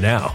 now.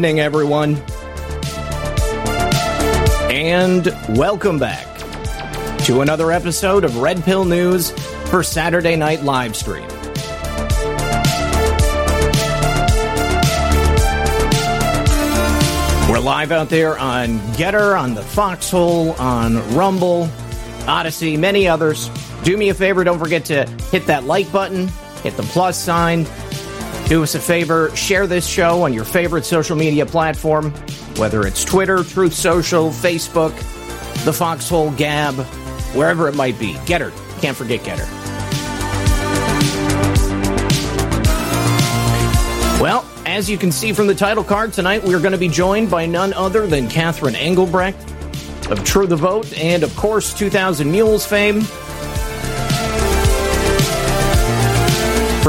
Evening, everyone. And welcome back to another episode of Red Pill News for Saturday Night Live Stream. We're live out there on GETTR, on the Foxhole, on Rumble, Odysee, many others. Do me a favor, don't forget to hit that like button, hit the plus sign. Do us a favor, share this show on your favorite social media platform, whether it's Twitter, Truth Social, Facebook, the Foxhole Gab, wherever it might be. GETTR, can't forget GETTR. Well, as you can see from the title card tonight, we're going to be joined by none other than Catherine Engelbrecht of True the Vote and, of course, 2000 Mules fame.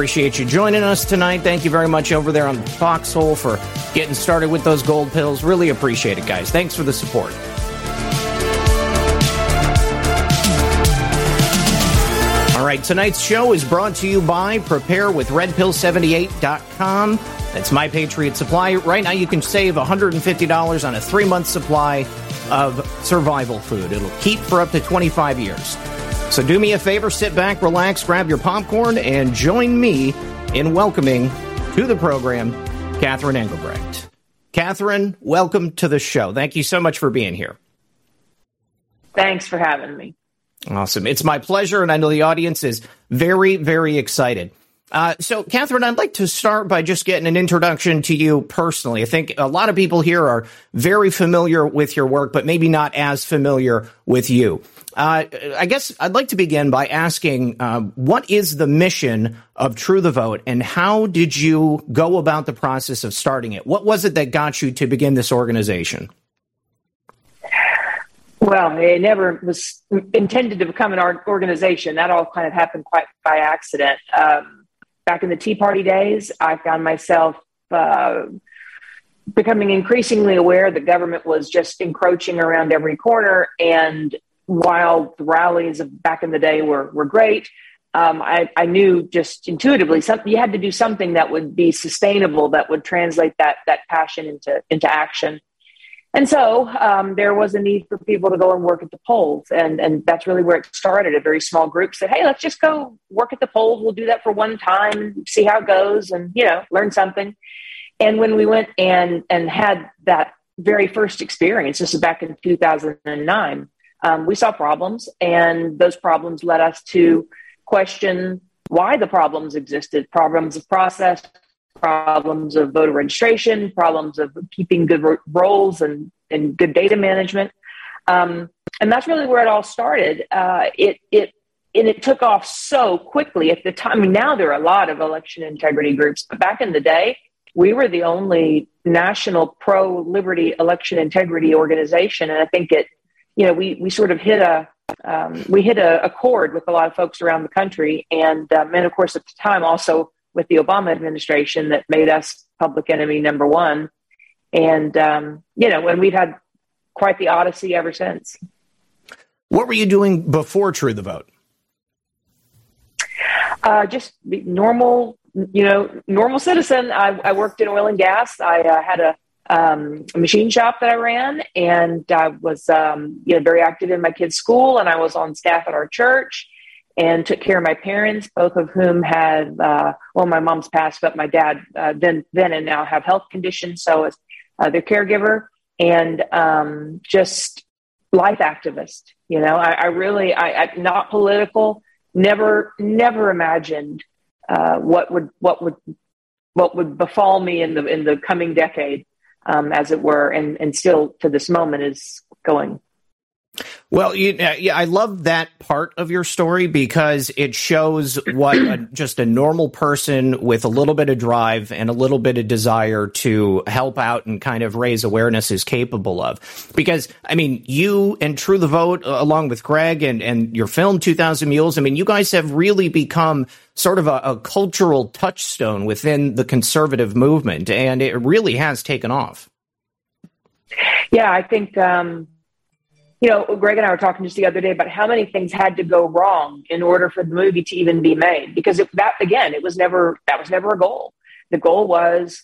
Appreciate you joining us tonight. Thank you very much over there on the Foxhole for getting started with those gold pills. Really appreciate it, guys. Thanks for the support. All right, tonight's show is brought to you by PrepareWithRedPill78.com. That's My Patriot Supply. Right now, you can save $150 on a three month supply of survival food. It'll keep for up to 25 years. So do me a favor, sit back, relax, grab your popcorn, and join me in welcoming to the program Catherine Engelbrecht. Catherine, welcome to the show. Thank you so much for being here. Thanks for having me. Awesome. It's my pleasure, and I know the audience is very, very excited. Uh, so, Catherine, I'd like to start by just getting an introduction to you personally. I think a lot of people here are very familiar with your work, but maybe not as familiar with you. Uh, I guess I'd like to begin by asking uh, what is the mission of True the Vote, and how did you go about the process of starting it? What was it that got you to begin this organization? Well, it never was intended to become an organization. That all kind of happened quite by accident. Um, back in the Tea Party days, I found myself uh, becoming increasingly aware that government was just encroaching around every corner. And while the rallies back in the day were, were great, um, I, I, knew just intuitively something you had to do something that would be sustainable, that would translate that that passion into into action. And so um, there was a need for people to go and work at the polls. And, and that's really where it started. A very small group said, hey, let's just go work at the polls. We'll do that for one time, see how it goes, and, you know, learn something. And when we went and, and had that very first experience, this is back in 2009, um, we saw problems. And those problems led us to question why the problems existed problems of process, problems of voter registration, problems of keeping good rolls and, and good data management. Um, and that's really where it all started. Uh, it, it, and it took off so quickly at the time. I mean, now there are a lot of election integrity groups, but back in the day, we were the only national pro liberty election integrity organization. And I think it, you know, we, we sort of hit a, um, we hit a, a, chord with a lot of folks around the country. And, um, and of course, at the time, also with the Obama administration that made us public enemy number one. And, um, you know, and we've had quite the odyssey ever since. What were you doing before True the Vote? Uh, just normal, you know, normal citizen. I, I, worked in oil and gas. I uh, had a, um, a machine shop that I ran, and I was um, you know very active in my kids' school, and I was on staff at our church, and took care of my parents, both of whom had uh, well, my mom's passed, but my dad uh, then then and now have health conditions, so as uh, their caregiver, and um, just life activist. You know, I, I really, I, I not political. Never, never imagined uh, what would what would what would befall me in the in the coming decade, um, as it were, and and still to this moment is going. Well, you, uh, yeah, I love that part of your story because it shows what a, just a normal person with a little bit of drive and a little bit of desire to help out and kind of raise awareness is capable of. Because, I mean, you and True the Vote, uh, along with Greg and, and your film 2000 Mules, I mean, you guys have really become sort of a, a cultural touchstone within the conservative movement, and it really has taken off. Yeah, I think. Um you know, Greg and I were talking just the other day about how many things had to go wrong in order for the movie to even be made. Because that, again, it was never that was never a goal. The goal was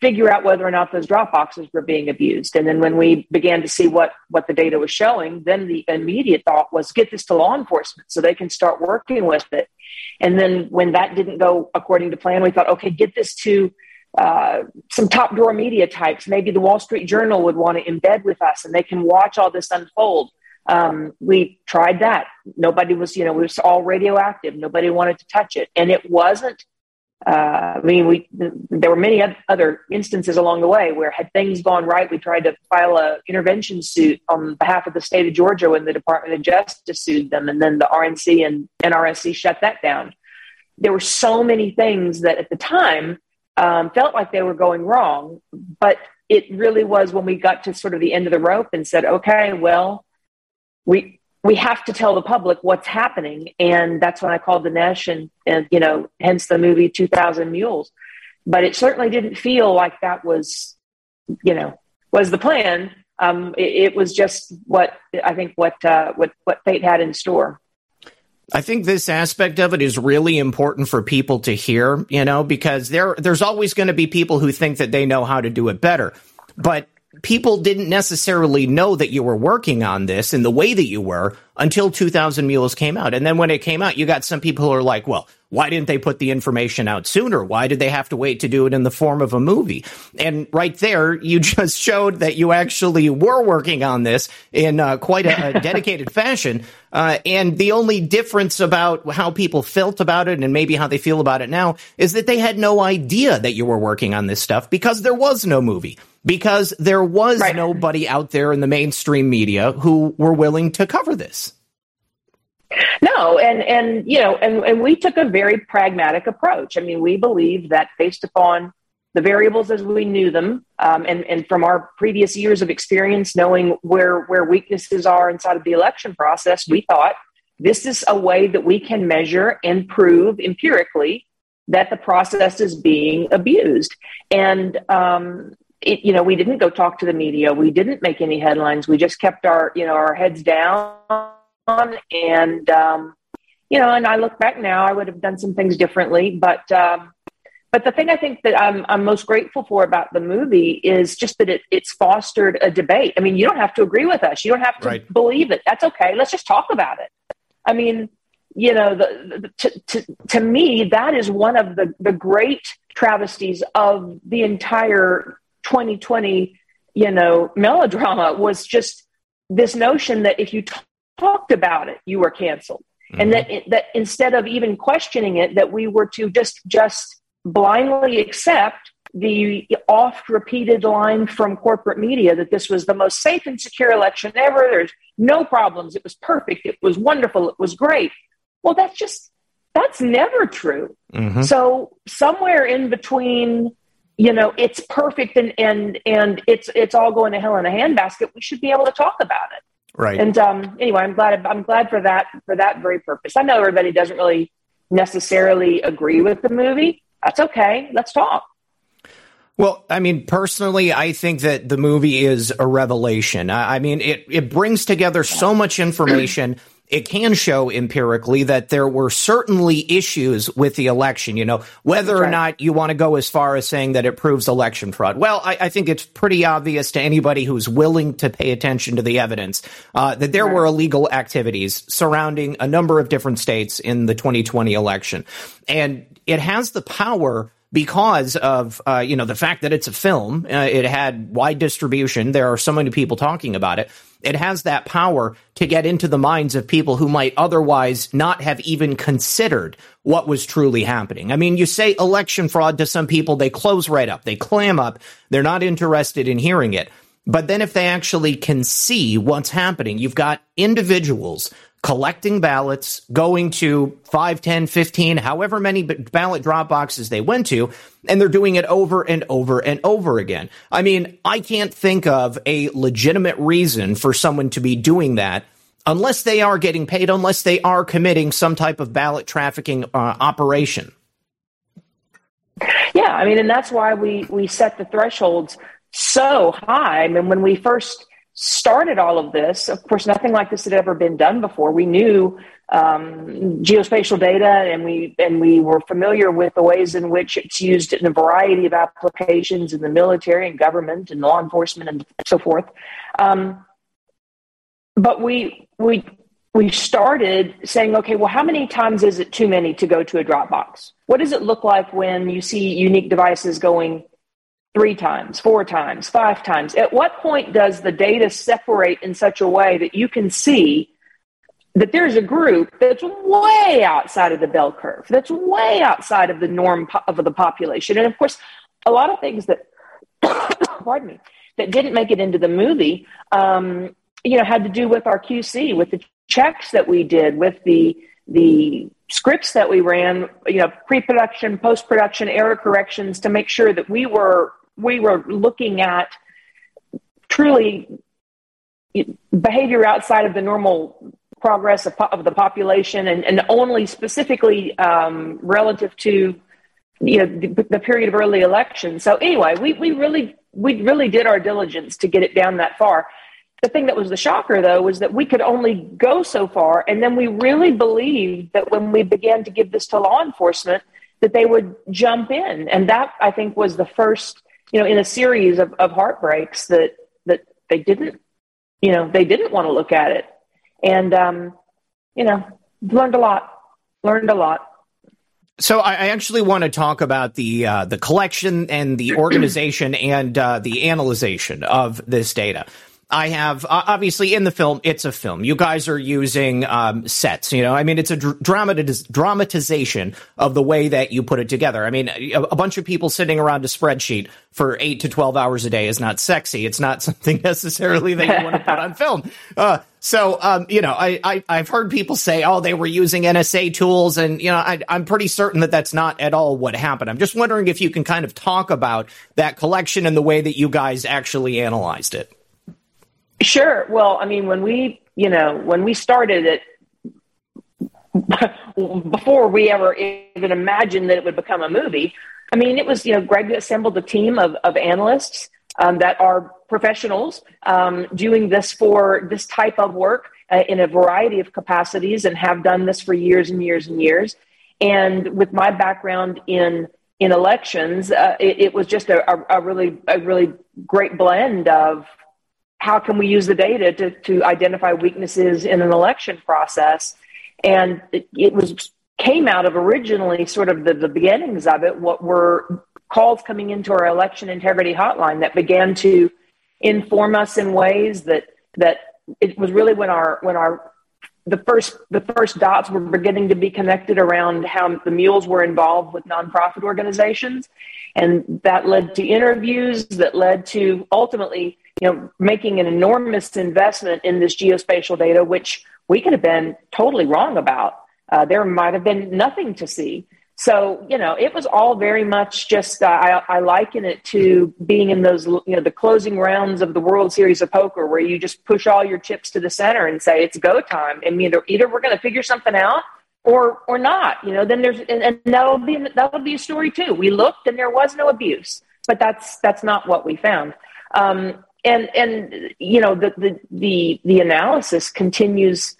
figure out whether or not those drop boxes were being abused. And then when we began to see what what the data was showing, then the immediate thought was get this to law enforcement so they can start working with it. And then when that didn't go according to plan, we thought, okay, get this to uh, some top drawer media types. Maybe the Wall Street Journal would want to embed with us and they can watch all this unfold. Um, we tried that. Nobody was, you know, we was all radioactive. Nobody wanted to touch it. And it wasn't, uh, I mean, we, there were many other instances along the way where had things gone right, we tried to file a intervention suit on behalf of the state of Georgia when the Department of Justice sued them. And then the RNC and NRSC shut that down. There were so many things that at the time um, felt like they were going wrong. But it really was when we got to sort of the end of the rope and said, okay, well, we we have to tell the public what's happening, and that's when I called Dinesh, and, and you know, hence the movie Two Thousand Mules. But it certainly didn't feel like that was, you know, was the plan. Um, it, it, was just what I think what uh, what what fate had in store. I think this aspect of it is really important for people to hear, you know, because there there's always going to be people who think that they know how to do it better. But people didn't necessarily know that you were working on this in the way that you were until 2000 Mules came out. And then when it came out, you got some people who are like, well, why didn't they put the information out sooner? Why did they have to wait to do it in the form of a movie? And right there, you just showed that you actually were working on this in uh, quite a, a dedicated fashion. Uh, and the only difference about how people felt about it and maybe how they feel about it now is that they had no idea that you were working on this stuff because there was no movie because there was right. nobody out there in the mainstream media who were willing to cover this. No, and and you know, and, and we took a very pragmatic approach. I mean, we believe that based upon the variables as we knew them, um, and and from our previous years of experience, knowing where where weaknesses are inside of the election process, we thought this is a way that we can measure and prove empirically that the process is being abused. And um, it, you know, we didn't go talk to the media. We didn't make any headlines. We just kept our, you know, our heads down. And, um, you know, and I look back now, I would have done some things differently. But, um, but the thing I think that I'm, I'm most grateful for about the movie is just that it, it's fostered a debate. I mean, you don't have to agree with us. You don't have to right. believe it. That's okay. Let's just talk about it. I mean, you know, the, the to, to, to me, that is one of the, the great travesties of the entire 2020, you know, melodrama was just this notion that if you t- talked about it, you were canceled. Mm-hmm. And that, it, that instead of even questioning it, that we were to just, just blindly accept the oft repeated line from corporate media that this was the most safe and secure election ever. There's no problems. It was perfect. It was wonderful. It was great. Well, that's just, that's never true. Mm-hmm. So, somewhere in between you know it's perfect and and and it's it's all going to hell in a handbasket. We should be able to talk about it. Right. And um anyway i'm glad i'm glad for that for that very purpose. I know everybody doesn't really necessarily agree with the movie. That's okay. Let's talk. Well, I mean, personally, I think that the movie is a revelation. I mean, it, it brings together so much information it can show empirically that there were certainly issues with the election. You know, whether or not you want to go as far as saying that it proves election fraud. Well, I, I think it's pretty obvious to anybody who's willing to pay attention to the evidence uh, that there right. were illegal activities surrounding a number of different states in the 2020 election. And it has the power because of uh, you know the fact that it's a film. Uh, it had wide distribution. There are so many people talking about it. It has that power to get into the minds of people who might otherwise not have even considered what was truly happening. I mean, you say election fraud to some people, they close right up, they clam up, they're not interested in hearing it. But then if they actually can see what's happening, you've got individuals collecting ballots, going to 5, 10, 15, however many ballot drop boxes they went to, and they're doing it over and over and over again. I mean, I can't think of a legitimate reason for someone to be doing that unless they are getting paid, unless they are committing some type of ballot trafficking uh, operation. Yeah, I mean, and that's why we we set the thresholds so high. I mean, when we first started all of this, of course, nothing like this had ever been done before. We knew um, geospatial data, and we and we were familiar with the ways in which it's used in a variety of applications in the military and government and law enforcement and so forth. Um, but we we we started saying, okay, well, how many times is it too many to go to a Dropbox? What does it look like when you see unique devices going three times, four times, five times? At what point does the data separate in such a way that you can see that there's a group that's way outside of the bell curve, that's way outside of the norm of the population? And of course, a lot of things that, pardon me, that didn't make it into the movie, um, you know, had to do with our QC, with the checks that we did, with the the scripts that we ran, you know, pre-production, post-production, error corrections to make sure that we were we were looking at truly behavior outside of the normal progress of, of the population and, and only specifically um, relative to you know the, the, period of early election. So anyway we, we really we really did our diligence to get it down that far. The thing that was the shocker though was that we could only go so far and then we really believed that when we began to give this to law enforcement that they would jump in. And that i think was the first you know, in a series of, of heartbreaks that that they didn't, you know, they didn't want to look at it, and um, you know, learned a lot, learned a lot. So I, actually want to talk about the uh, the collection and the organization and uh, the analyzation of this data. I have uh, obviously in the film, it's a film. You guys are using um, sets, you know. I mean, it's a dr- dramatiz- dramatization of the way that you put it together. I mean, a, a, bunch of people sitting around a spreadsheet for eight to twelve hours a day is not sexy. It's not something necessarily that you want to put on film. Uh, so, um, you know, I, I have heard people say, "Oh, they were using NSA tools," and you know, I, I'm pretty certain that that's not at all what happened. I'm just wondering if you can kind of talk about that collection and the way that you guys actually analyzed it. Sure. Well, I mean, when we, you know, when we started it, before we ever even imagined that it would become a movie, I mean, it was, you know, Greg assembled a team of, of analysts um, that are professionals um, doing this for this type of work uh, in a variety of capacities and have done this for years and years and years. And with my background in in elections, uh, it, it, was just a, a, a really a really great blend of how can we use the data to, to identify weaknesses in an election process? And it, it was came out of originally sort of the, the beginnings of it, what were calls coming into our election integrity hotline that began to inform us in ways that that it was really when our when our the first the first dots were beginning to be connected around how the mules were involved with nonprofit organizations and that led to interviews that led to ultimately you know, making an enormous investment in this geospatial data, which we could have been totally wrong about. Uh, there might have been nothing to see. So, you know, it was all very much just, uh, I, I liken it to being in those, you know, the closing rounds of the World Series of Poker where you just push all your chips to the center and say, it's go time. And either, either we're going to figure something out or, or not, you know, then there's, and, and that'll be, that'll be a story too. We looked and there was no abuse, but that's, that's not what we found. Um, and and you know the the the, the analysis continues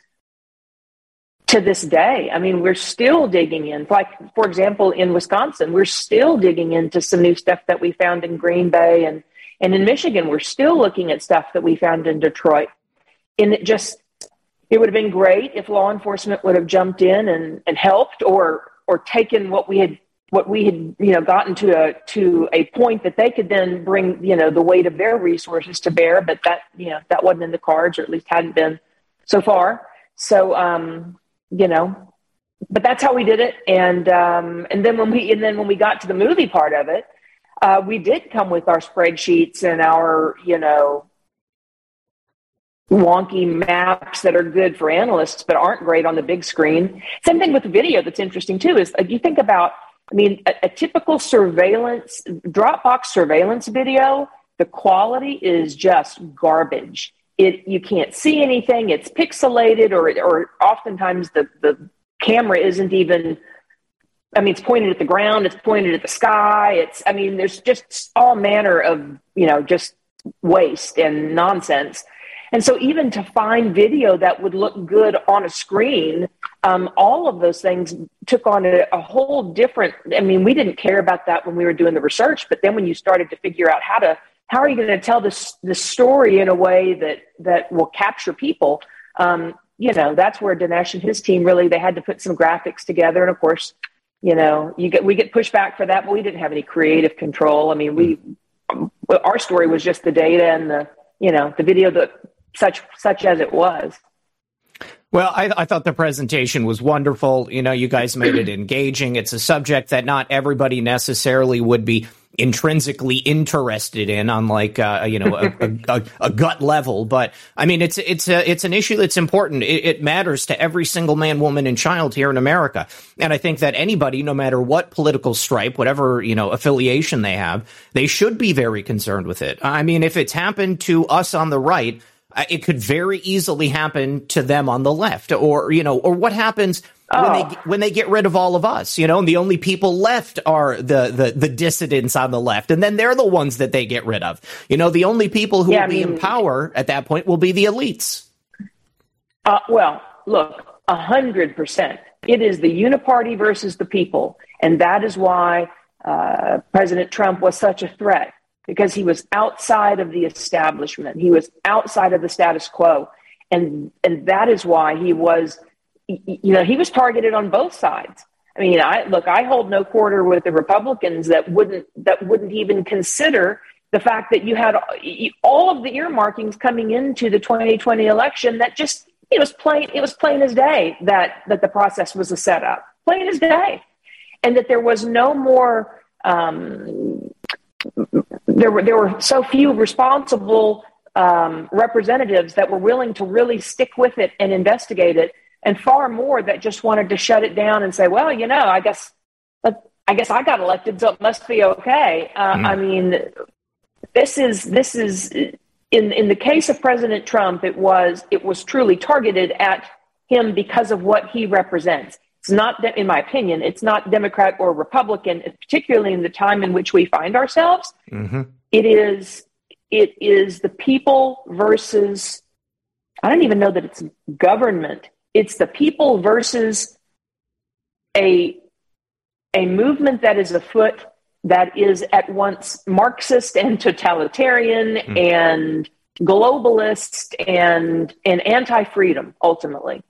to this day. I mean, we're still digging in. Like, for example, in Wisconsin, we're still digging into some new stuff that we found in Green Bay. And, and in Michigan, we're still looking at stuff that we found in Detroit. And it just, it would have been great if law enforcement would have jumped in and, and helped or, or taken what we had what we had you know gotten to a to a point that they could then bring you know the weight of their resources to bear but that you know that wasn't in the cards or at least hadn't been so far. So um you know but that's how we did it. And um and then when we and then when we got to the movie part of it uh we did come with our spreadsheets and our you know wonky maps that are good for analysts but aren't great on the big screen. Same thing with video that's interesting too is like you think about I mean, a, a typical surveillance, Dropbox surveillance video, the quality is just garbage. It, you can't see anything. It's pixelated, or or oftentimes the the camera isn't even. I mean, it's pointed at the ground. It's pointed at the sky. It's. I mean, there's just all manner of you know just waste and nonsense. And so, even to find video that would look good on a screen, um, all of those things took on a, a, whole different. I mean, we didn't care about that when we were doing the research, but then when you started to figure out how to, how are you going to tell this this story in a way that that will capture people? Um, you know, that's where Dinesh and his team really they had to put some graphics together, and of course, you know, you get we get pushback for that, but we didn't have any creative control. I mean, we our story was just the data and the you know the video that such such as it was. Well, I, I, thought the presentation was wonderful. You know, you guys made it engaging. It's a subject that not everybody necessarily would be intrinsically interested in on like uh, you know a, a, a, gut level but i mean it's it's a, it's an issue that's important it, it, matters to every single man woman and child here in america and i think that anybody no matter what political stripe whatever you know affiliation they have they should be very concerned with it i mean if it's happened to us on the right it could very easily happen to them on the left, or you know, or what happens oh. when they oh. when they get rid of all of us, you know, and the only people left are the the the dissidents on the left, and then they're the ones that they get rid of. You know, the only people who yeah, will I mean, be in power at that point will be the elites. Uh, well, look, a hundred percent. It is the uniparty versus the people, and that is why uh, President Trump was such a threat because he was outside of the establishment. He was outside of the status quo. And, and that is why he was, you know, he was targeted on both sides. I mean, I look, I hold no quarter with the Republicans that wouldn't, that wouldn't even consider the fact that you had all of the earmarkings coming into the 2020 election that just, it was plain, it was plain as day that, that the process was a setup, plain as day. And that there was no more, um, there were there were so few responsible um, representatives that were willing to really stick with it and investigate it, and far more that just wanted to shut it down and say, "Well, you know, I guess, I guess I got elected, so it must be okay." Uh, mm. I mean, this is this is in in the case of President Trump, it was it was truly targeted at him because of what he represents. It's not, in my opinion, it's not Democrat or Republican, particularly in the time in which we find ourselves. Mm-hmm. It is it is the people versus. I don't even know that it's government. It's the people versus a a movement that is afoot that is at once Marxist and totalitarian mm. and globalist and and anti freedom ultimately.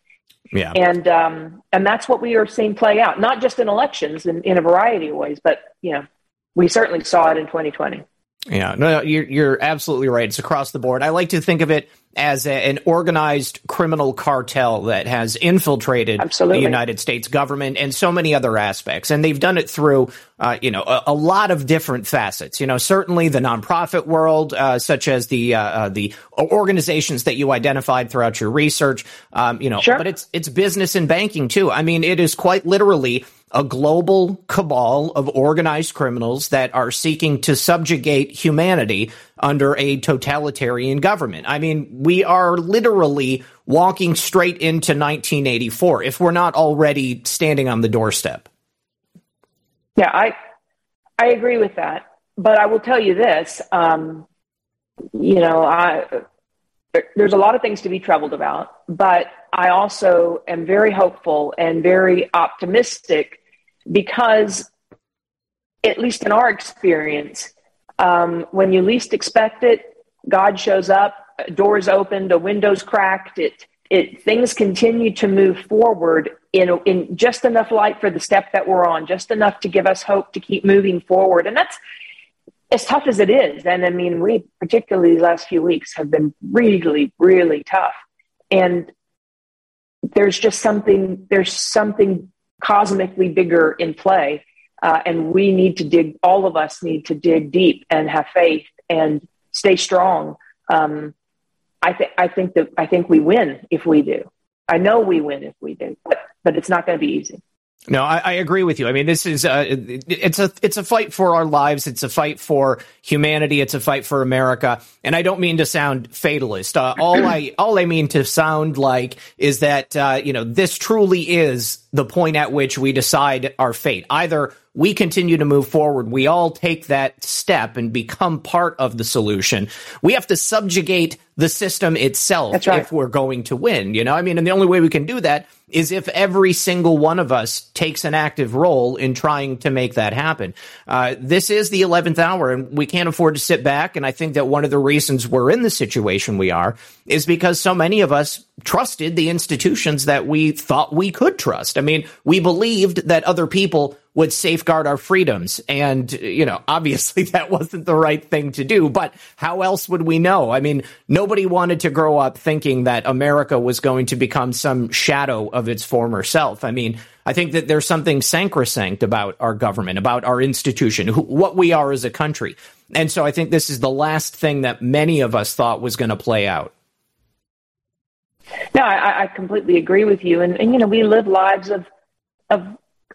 Yeah. And um, and that's what we are seeing play out, not just in elections in, in a variety of ways, but you know, we certainly saw it in 2020. Yeah, no, you're, you're absolutely right. It's across the board. I like to think of it as a, an organized criminal cartel that has infiltrated absolutely. the United States government and so many other aspects. And they've done it through, uh, you know, a, a, lot of different facets. You know, certainly the nonprofit world, uh, such as the uh, uh the organizations that you identified throughout your research. Um, you know, sure. but it's it's business and banking too. I mean, it is quite literally a global cabal of organized criminals that are seeking to subjugate humanity under a totalitarian government. I mean, we are literally walking straight into 1984 if we're not already standing on the doorstep. Yeah, I I agree with that. But I will tell you this, um, you know, I there's a lot of things to be troubled about, but I also am very hopeful and very optimistic because, at least in our experience, um, when you least expect it, God shows up, doors opened, a window's cracked. It, it things continue to move forward in in just enough light for the step that we're on, just enough to give us hope to keep moving forward, and that's as tough as it is, and I mean, we particularly these last few weeks have been really, really tough. And there's just something, there's something cosmically bigger in play. Uh, and we need to dig, all of us need to dig deep and have faith and stay strong. Um, I, think I think that I think we win if we do. I know we win if we do, but, but it's not going to be easy. No, I, I, agree with you. I mean, this is uh, it's a it's a fight for our lives. It's a fight for humanity. It's a fight for America. And I don't mean to sound fatalist. Uh, all I all I mean to sound like is that uh, you know this truly is the point at which we decide our fate. Either we continue to move forward. We all take that step and become part of the solution. We have to subjugate the system itself right. if we're going to win. You know, I mean, and the only way we can do that is if every single one of us takes an active role in trying to make that happen. Uh, this is the 11th hour and we can't afford to sit back. And I think that one of the reasons we're in the situation we are is because so many of us trusted the institutions that we thought we could trust. I mean, we believed that other people would safeguard our freedoms. And, you know, obviously that wasn't the right thing to do, but how else would we know? I mean, nobody wanted to grow up thinking that America was going to become some shadow of its former self. I mean, I think that there's something sacrosanct about our government, about our institution, who, what we are as a country. And so I think this is the last thing that many of us thought was going to play out. No, I, I completely agree with you. And, and, you know, we live lives of, of,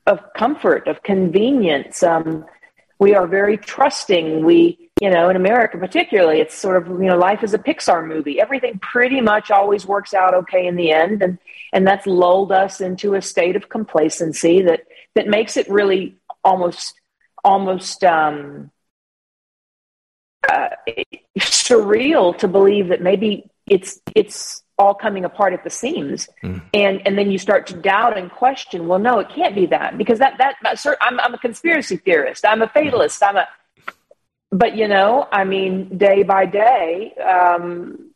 of comfort, of convenience. Um, we are very trusting. We, you know, in America particularly, it's sort of, you know, life is a Pixar movie. Everything pretty much always works out okay in the end. And, and that's lulled us into a state of complacency that, that makes it really almost, almost, um, uh, surreal to believe that maybe it's, it's, all coming apart at the seams. Mm. and and then you start to doubt and question well no it can't be that because that that, that I'm, I'm a conspiracy theorist. I'm a fatalist. I'm a but you know i mean day by day um,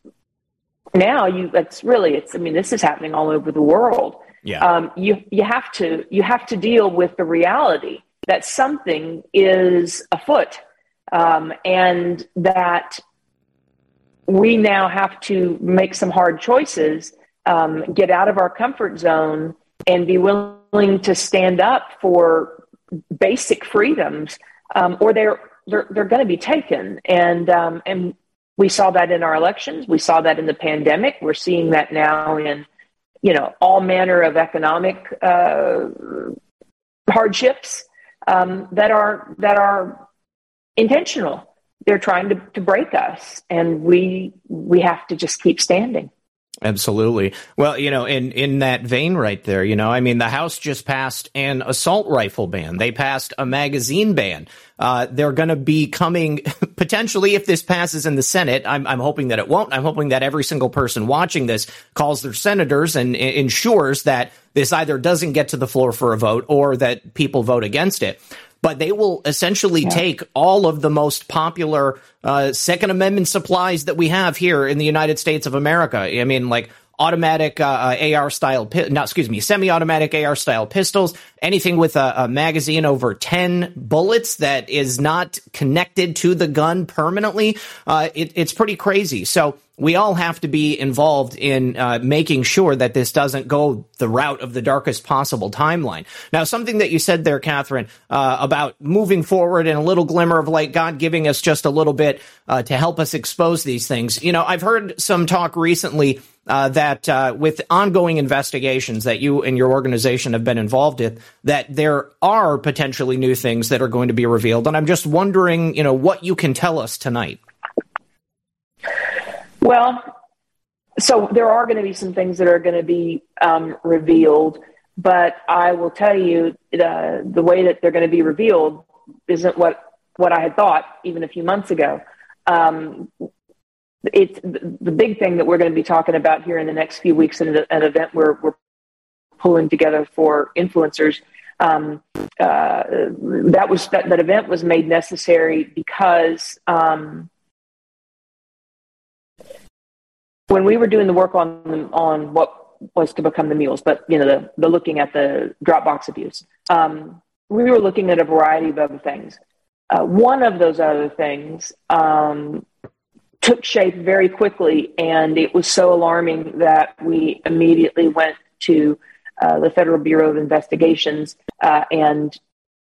now you it's really it's i mean this is happening all over the world. Yeah. Um, you you have to you have to deal with the reality that something is afoot um, and that we now have to make some hard choices, um, get out of our comfort zone, and be willing to stand up for basic freedoms, um, or they're they're, they're going to be taken. And um, and we saw that in our elections. We saw that in the pandemic. We're seeing that now in you know all manner of economic uh, hardships um, that are that are intentional they're trying to, to break us and we we have to just keep standing Absolutely. Well, you know, in in that vein right there, you know, I mean, the House just passed an assault rifle ban. They passed a magazine ban. Uh, they're going to be coming potentially if this passes in the Senate. I'm, I'm hoping that it won't. I'm hoping that every single person watching this calls their senators and, and ensures that this either doesn't get to the floor for a vote or that people vote against it but they will essentially yeah. take all of the most popular uh, Second Amendment supplies that we have here in the United States of America. I mean, like automatic uh, uh AR style, pi- excuse me, semi-automatic AR style pistols, anything with a, a, magazine over 10 bullets that is not connected to the gun permanently. Uh, it, it's pretty crazy. So we all have to be involved in uh, making sure that this doesn't go the route of the darkest possible timeline. Now, something that you said there, Catherine, uh, about moving forward and a little glimmer of light, God giving us just a little bit uh, to help us expose these things. You know, I've heard some talk recently uh, that uh, with ongoing investigations that you and your organization have been involved in, that there are potentially new things that are going to be revealed. And I'm just wondering, you know, what you can tell us tonight. Well, so there are going to be some things that are going to be um, revealed, but I will tell you uh, the way that they're going to be revealed isn't what what I had thought even a few months ago. Um, it's the big thing that we're going to be talking about here in the next few weeks at an event where we're pulling together for influencers. Um, uh, that was that, that event was made necessary because um, when we were doing the work on on what was to become the mules, but you know the the looking at the Dropbox abuse, um, we were looking at a variety of other things. Uh, one of those other things um, took shape very quickly, and it was so alarming that we immediately went to uh, the Federal Bureau of Investigations uh, and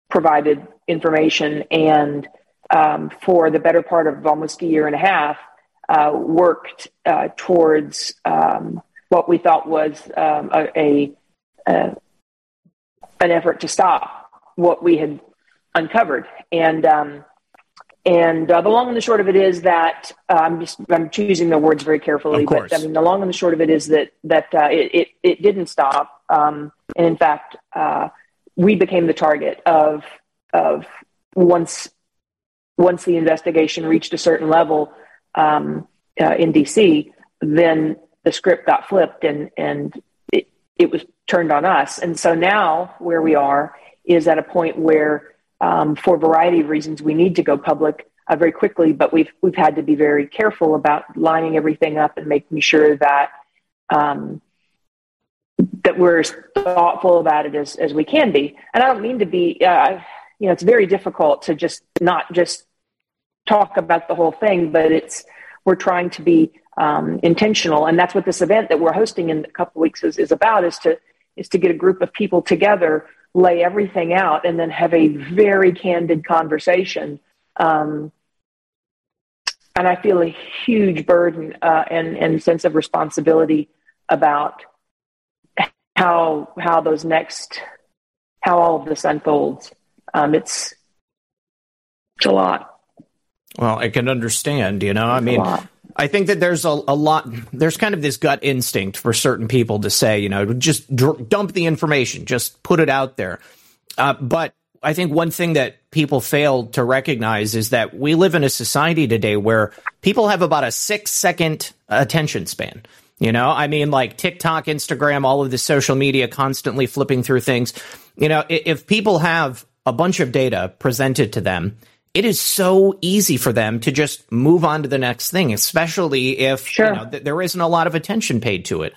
provided information. And um, for the better part of almost a year and a half, uh, worked uh, towards um, what we thought was um, a, a, a, an effort to stop what we had uncovered. And um, and uh, the long and the short of it is that uh, I'm just I'm choosing the words very carefully. But I mean, the long and the short of it is that that uh, it, it, it didn't stop, um, and in fact, uh, we became the target of of once once the investigation reached a certain level um, uh, in DC, then the script got flipped and and it, it was turned on us. And so now where we are is at a point where um, for a variety of reasons, we need to go public uh, very quickly, but we've we've had to be very careful about lining everything up and making sure that um, that we're as thoughtful about it as, as we can be. And I don't mean to be, uh, you know, it's very difficult to just not just talk about the whole thing, but it's we're trying to be um, intentional, and that's what this event that we're hosting in a couple weeks is, is about is to is to get a group of people together lay everything out and then have a very candid conversation. Um, and I feel a huge burden uh, and, and sense of responsibility about how how those next how all of this unfolds. Um, it's it's a lot. Well, I can understand. You know, I mean, I think that there's a, a, lot, there's kind of this gut instinct for certain people to say, you know, just dr- dump the information, just put it out there. Uh, but I think one thing that people fail to recognize is that we live in a society today where people have about a six second attention span. You know, I mean, like TikTok, Instagram, all of the social media, constantly flipping through things. You know, if people have a bunch of data presented to them it is so easy for them to just move on to the next thing, especially if sure. you know, th- there isn't a lot of attention paid to it.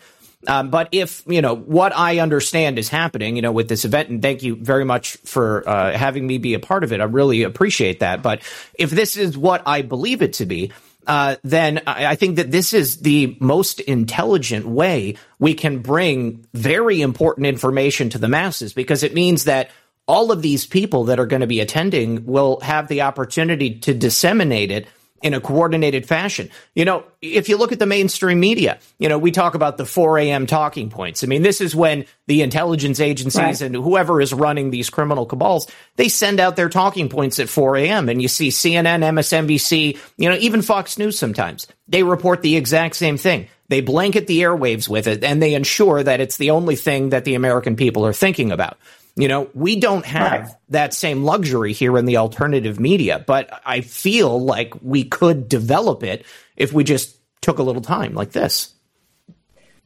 Um, but if you know what I understand is happening, you know, with this event, and thank you very much for uh, having me be a part of it. I really appreciate that. But if this is what I believe it to be, uh, then I think that this is the most intelligent way we can bring very important information to the masses because it means that all of these people that are going to be attending will have the opportunity to disseminate it in a coordinated fashion. You know, if you look at the mainstream media, you know, we talk about the 4 a.m. talking points. I mean, this is when the intelligence agencies right. and whoever is running these criminal cabals, they send out their talking points at 4 a.m. And you see CNN, MSNBC, you know, even Fox News sometimes, they report the exact same thing. They blanket the airwaves with it and they ensure that it's the only thing that the American people are thinking about. You know, we don't have right. that same luxury here in the alternative media, but I feel like we could develop it if we just took a little time like this.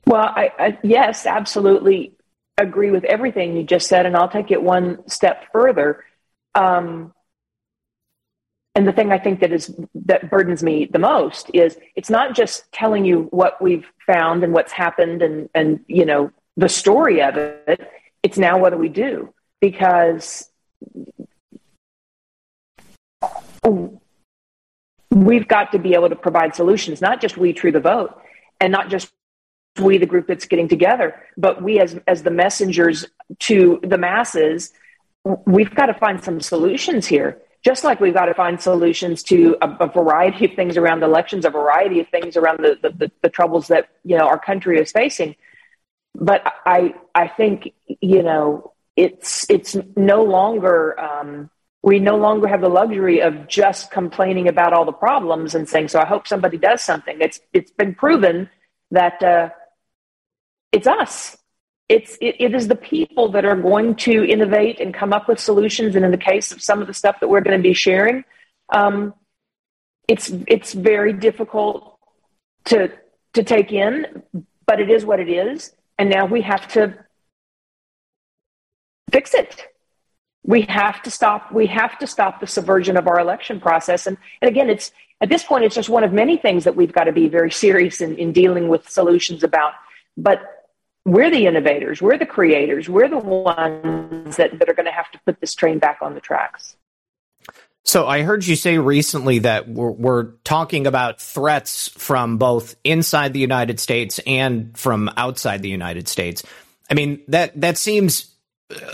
Well, I, I, yes, absolutely agree with everything you just said, and I'll take it one step further. Um, and the thing I think that is that burdens me the most is it's not just telling you what we've found and what's happened and and you know the story of it it's now what do we do? Because we've got to be able to provide solutions, not just we true the vote and not just we the group that's getting together, but we as as the messengers to the masses, we've got to find some solutions here. Just like we've got to find solutions to a, a variety of things around elections, a variety of things around the, the, the, the troubles that you know our country is facing but I I think you know it's it's no longer um, we no longer have the luxury of just complaining about all the problems and saying so I hope somebody does something. It's it's been proven that uh, it's us. It's it, it is the people that are going to innovate and come up with solutions. And in the case of some of the stuff that we're going to be sharing, um, it's it's very difficult to to take in, but it is what it is, and now we have to fix it. We have to stop. We have to stop the subversion of our election process. And, and again, it's at this point, it's just one of many things that we've got to be very serious in, in dealing with solutions about. But we're the innovators, we're the creators, we're the ones that, that are going to have to put this train back on the tracks. So I heard you say recently that we're, we're, talking about threats from both inside the United States and from outside the United States. I mean that that seems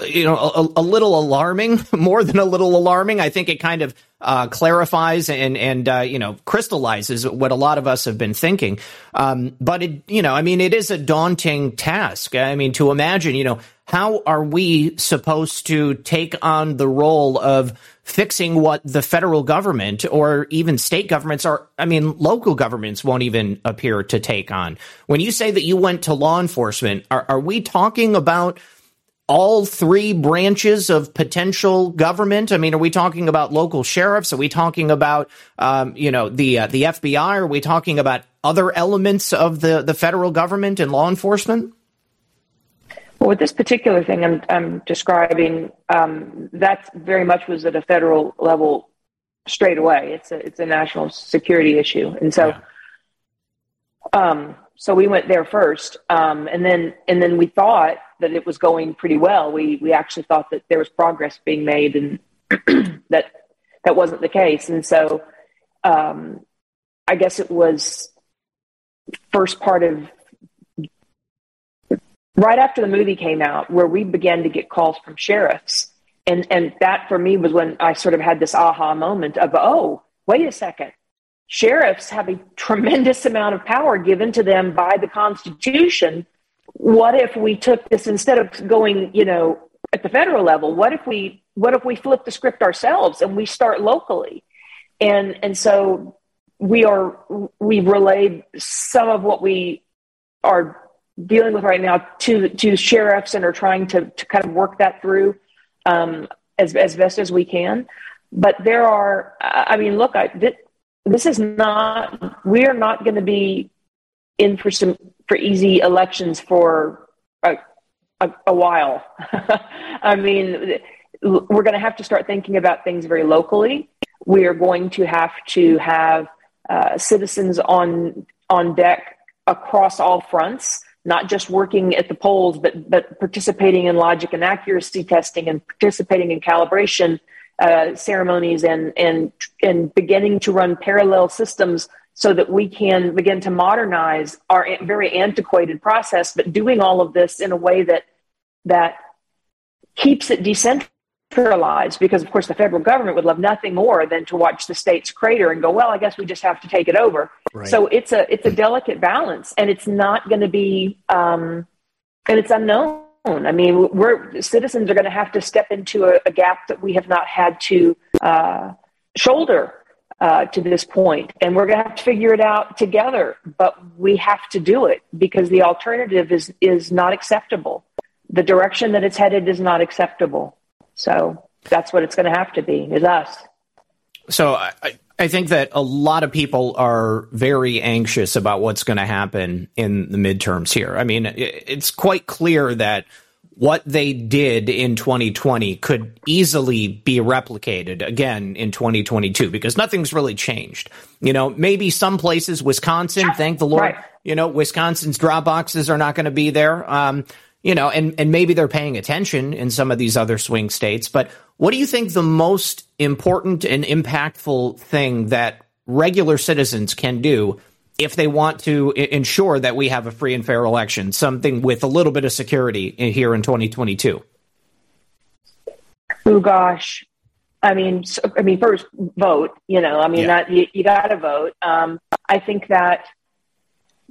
you know a, a, little alarming, more than a little alarming. I think it kind of uh, clarifies and and uh, you know crystallizes what a lot of us have been thinking. Um, but it you know I mean it is a daunting task. I mean to imagine you know how are we supposed to take on the role of fixing what the federal government or even state governments are I mean local governments won't even appear to take on. When you say that you went to law enforcement, are, are we talking about all three branches of potential government? I mean, are we talking about local sheriffs? Are we talking about, um, you know, the uh, the FBI? Are we talking about other elements of the the federal government and law enforcement? Well, with this particular thing I'm, I'm describing, um, that very much was at a federal level straight away. It's a it's a national security issue, and so, yeah. um, so we went there first, um, and then and then we thought that it was going pretty well. We we actually thought that there was progress being made, and that that wasn't the case. And so, um, I guess it was first part of right after the movie came out where we began to get calls from sheriffs, and and that for me was when I sort of had this aha moment of oh wait a second. Sheriffs have a tremendous amount of power given to them by the Constitution what if we took this instead of going, you know, at the federal level, what if we what if we flip the script ourselves and we start locally? And and so we are we've relayed some of what we are dealing with right now to to sheriffs and are trying to to kind of work that through um, as as best as we can. But there are, I mean, look, I, this, is not. We are not going to be in for some for easy elections for a, a, a while. I mean, we're going to have to start thinking about things very locally. We are going to have to have uh, citizens on on deck across all fronts, not just working at the polls, but but participating in logic and accuracy testing and participating in calibration uh, ceremonies and and and beginning to run parallel systems so that we can begin to modernize our very antiquated process, but doing all of this in a way that that keeps it decentralized. Because of course, the federal government would love nothing more than to watch the states crater and go, "Well, I guess we just have to take it over." Right. So it's a it's a delicate balance, and it's not going to be um, and it's unknown. I mean, we're citizens are going to have to step into a, a, gap that we have not had to uh, shoulder uh, to this point, and we're going to have to figure it out together. But we have to do it because the alternative is is not acceptable. The direction that it's headed is not acceptable. So that's what it's going to have to be. Is us. So I, I think that a lot of people are very anxious about what's going to happen in the midterms here. I mean, it's quite clear that what they did in 2020 could easily be replicated again in 2022 because nothing's really changed. You know, maybe some places, Wisconsin, thank the Lord, right. you know, Wisconsin's drop boxes are not going to be there. Um, you know, and, and maybe they're paying attention in some of these other swing states. But what do you think the most important and impactful thing that regular citizens can do if they want to I- ensure that we have a free and fair election, something with a little bit of security in, here in 2022? Oh gosh, I mean, so, I mean, first vote. You know, I mean, yeah. that you, you got to vote. Um, I think that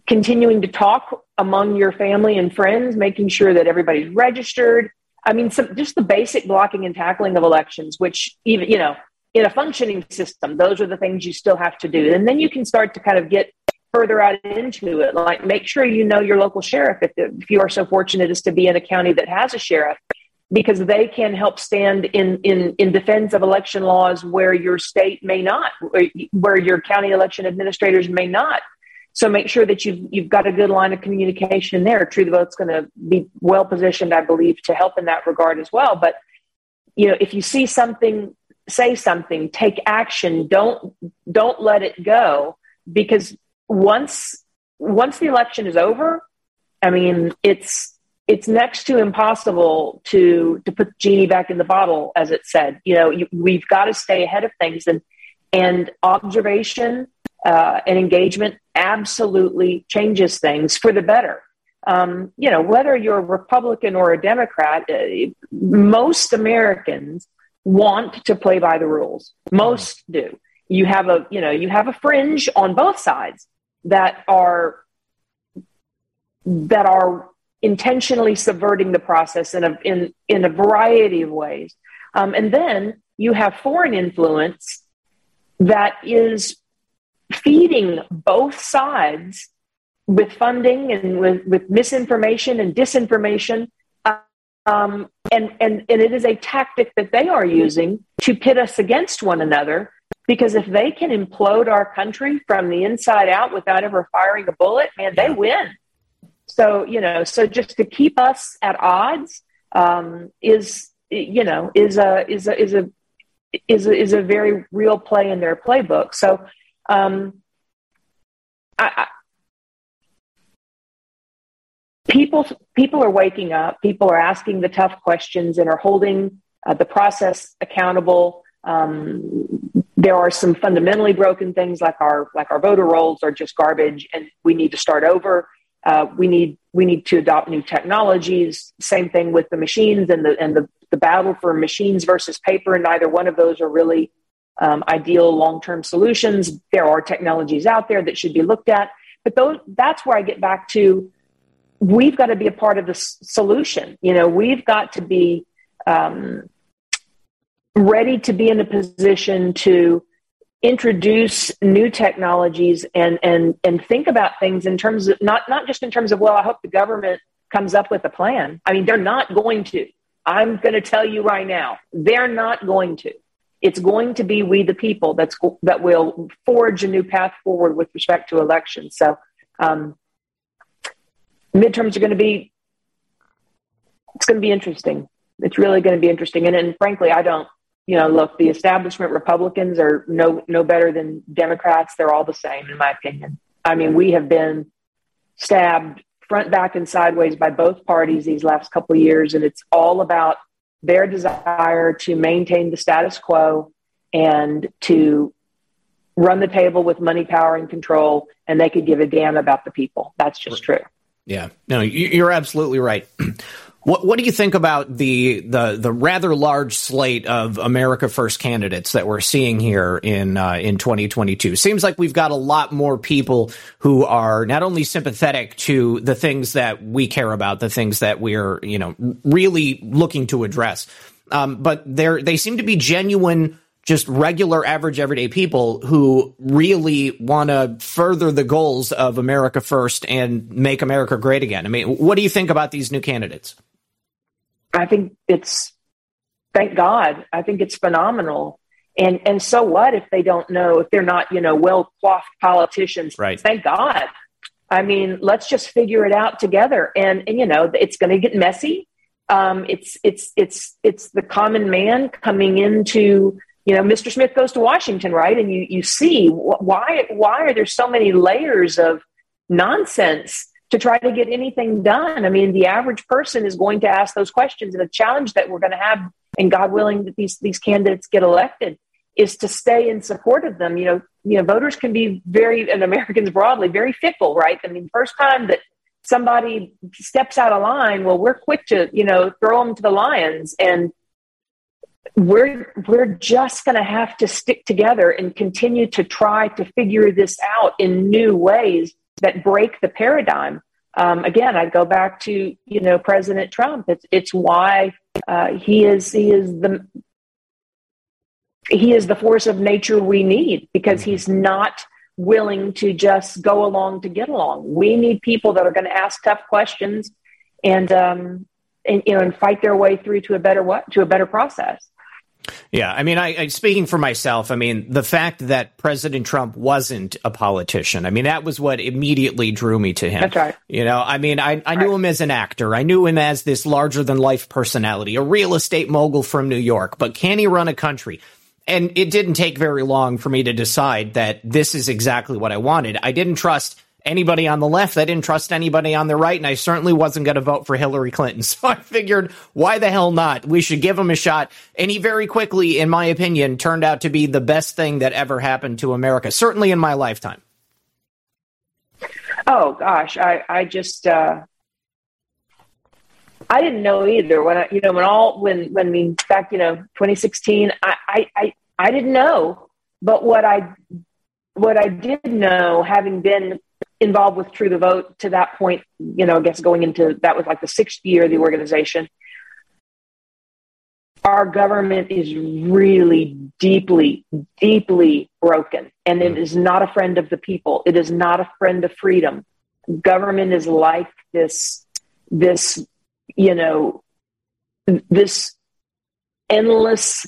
continuing to talk among your family and friends, making sure that everybody's registered. I mean, some, just the basic blocking and tackling of elections, which even you know, in a functioning system, those are the things you still have to do, and then you can start to kind of get further out into it. Like make sure you know your local sheriff if, if you are so fortunate as to be in a county that has a sheriff, because they can help stand in, in, in defense of election laws where your state may not, where your county election administrators may not. So make sure that you've you've got a good line of communication there. True the Vote's going to be well positioned, I believe, to help in that regard as well. But you know, if you see something, say something, take action. Don't don't let it go because once once the election is over, I mean, it's it's next to impossible to to put genie back in the bottle, as it said. You know, you, we've got to stay ahead of things, and and observation uh, and engagement absolutely changes things for the better. Um, you know, whether you're a Republican or a Democrat, uh, most Americans want to play by the rules. Most do. You have a you know you have a fringe on both sides that are that are intentionally subverting the process in a, in, in a variety of ways. Um, and then you have foreign influence that is feeding both sides with funding and with, with misinformation and disinformation. Um, and, and, and it is a tactic that they are using to pit us against one another. Because if they can implode our country from the inside out without ever firing a bullet, man, they win. So, you know, so just to keep us at odds um, is, you know, is a, is a, is a, is a, is a very real play in their playbook. So, um, I, I, people people are waking up. People are asking the tough questions and are holding uh, the process accountable. Um, there are some fundamentally broken things like our like our voter rolls are just garbage, and we need to start over. Uh, we need we need to adopt new technologies. Same thing with the machines and the and the, the battle for machines versus paper. and Neither one of those are really um, ideal long term solutions. There are technologies out there that should be looked at, but those that's where I get back to. We've got to be a part of the solution. You know, we've got to be um, ready to be in a position to introduce new technologies and and and think about things in terms of not not just in terms of well i hope the government comes up with a plan i mean they're not going to i'm going to tell you right now they're not going to it's going to be we the people that's that will forge a new path forward with respect to elections so um, midterms are going to be it's going to be interesting it's really going to be interesting and, and frankly i don't you know, look, the establishment Republicans are no no better than Democrats. They're all the same, in my opinion. I mean, we have been stabbed front, back, and sideways by both parties these last couple of years, and it's all about their desire to maintain the status quo and to run the table with money, power, and control, and they could give a damn about the people. That's just true. Yeah, no, you're absolutely right. What What do you think about the the the rather large slate of America First candidates that we're seeing here in uh, in 2022? Seems like we've got a lot more people who are not only sympathetic to the things that we care about, the things that we're you know really looking to address, um, but they they seem to be genuine just regular, average, everyday people who really want to further the goals of America first and make America great again. I mean, what do you think about these new candidates? I think it's thank God. I think it's phenomenal. And and so what if they don't know if they're not you know well coiffed politicians? Right. Thank God. I mean, let's just figure it out together. And and you know it's going to get messy. Um, it's it's it's it's the common man coming into you know Mr. Smith goes to Washington, right? And you you see why why are there so many layers of nonsense to try to get anything done. I mean, the average person is going to ask those questions, and the challenge that we're going to have, and God willing, that these these candidates get elected, is to stay in support of them. You know, you know, voters can be very, and Americans broadly, very fickle, right? I mean, first time that somebody steps out of line, well, we're quick to you know throw them to the lions, and we're we're just going to have to stick together and continue to try to figure this out in new ways that break the paradigm. Um, again, I go back to you know President Trump. It's it's why uh, he is he is the he is the force of nature we need because he's not willing to just go along to get along. We need people that are going to ask tough questions and um, and you know and fight their way through to a better what to a better process. Yeah, I mean, I, I, speaking for myself, I mean, the fact that President Trump wasn't a politician, I mean, that was what immediately drew me to him. That's right. You know, I mean, I, I knew right. him as an actor. I knew him as this larger than life personality, a real estate mogul from New York. But can he run a country? And it didn't take very long for me to decide that this is exactly what I wanted. I didn't trust anybody on the left. I didn't trust anybody on the right, and I certainly wasn't going to vote for Hillary Clinton. So I figured, why the hell not? We should give him a shot. And he very quickly, in my opinion, turned out to be the best thing that ever happened to America, certainly in my lifetime. Oh gosh, I I just uh, I didn't know either when I you know when all when when we back you know 2016 I I I, I didn't know, but what I what I did know, having been involved with True the Vote to that point, you know, I guess going into that was like the sixth year of the organization. Our government is really deeply, deeply broken, and it is not a friend of the people. It is not a friend of freedom. Government is like this, this, you know, this endless,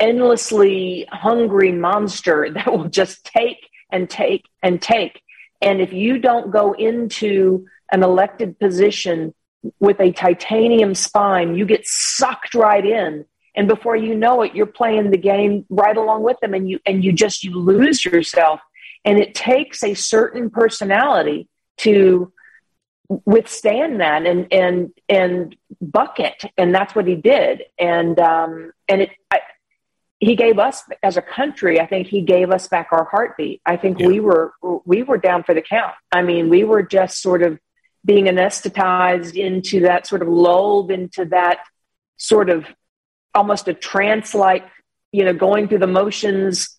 endlessly hungry monster that will just take and take and take and if you don't go into an elected position with a titanium spine, you get sucked right in. And before you know it, you're playing the game right along with them and you and you just you lose yourself. And it takes a certain personality to withstand that and and and bucket and that's what he did and um and it I, he gave us as a country i think he gave us back our heartbeat. I think yeah. we were we were down for the count. I mean we were just sort of being anesthetized into that sort of lulled into that sort of almost a trance like you know going through the motions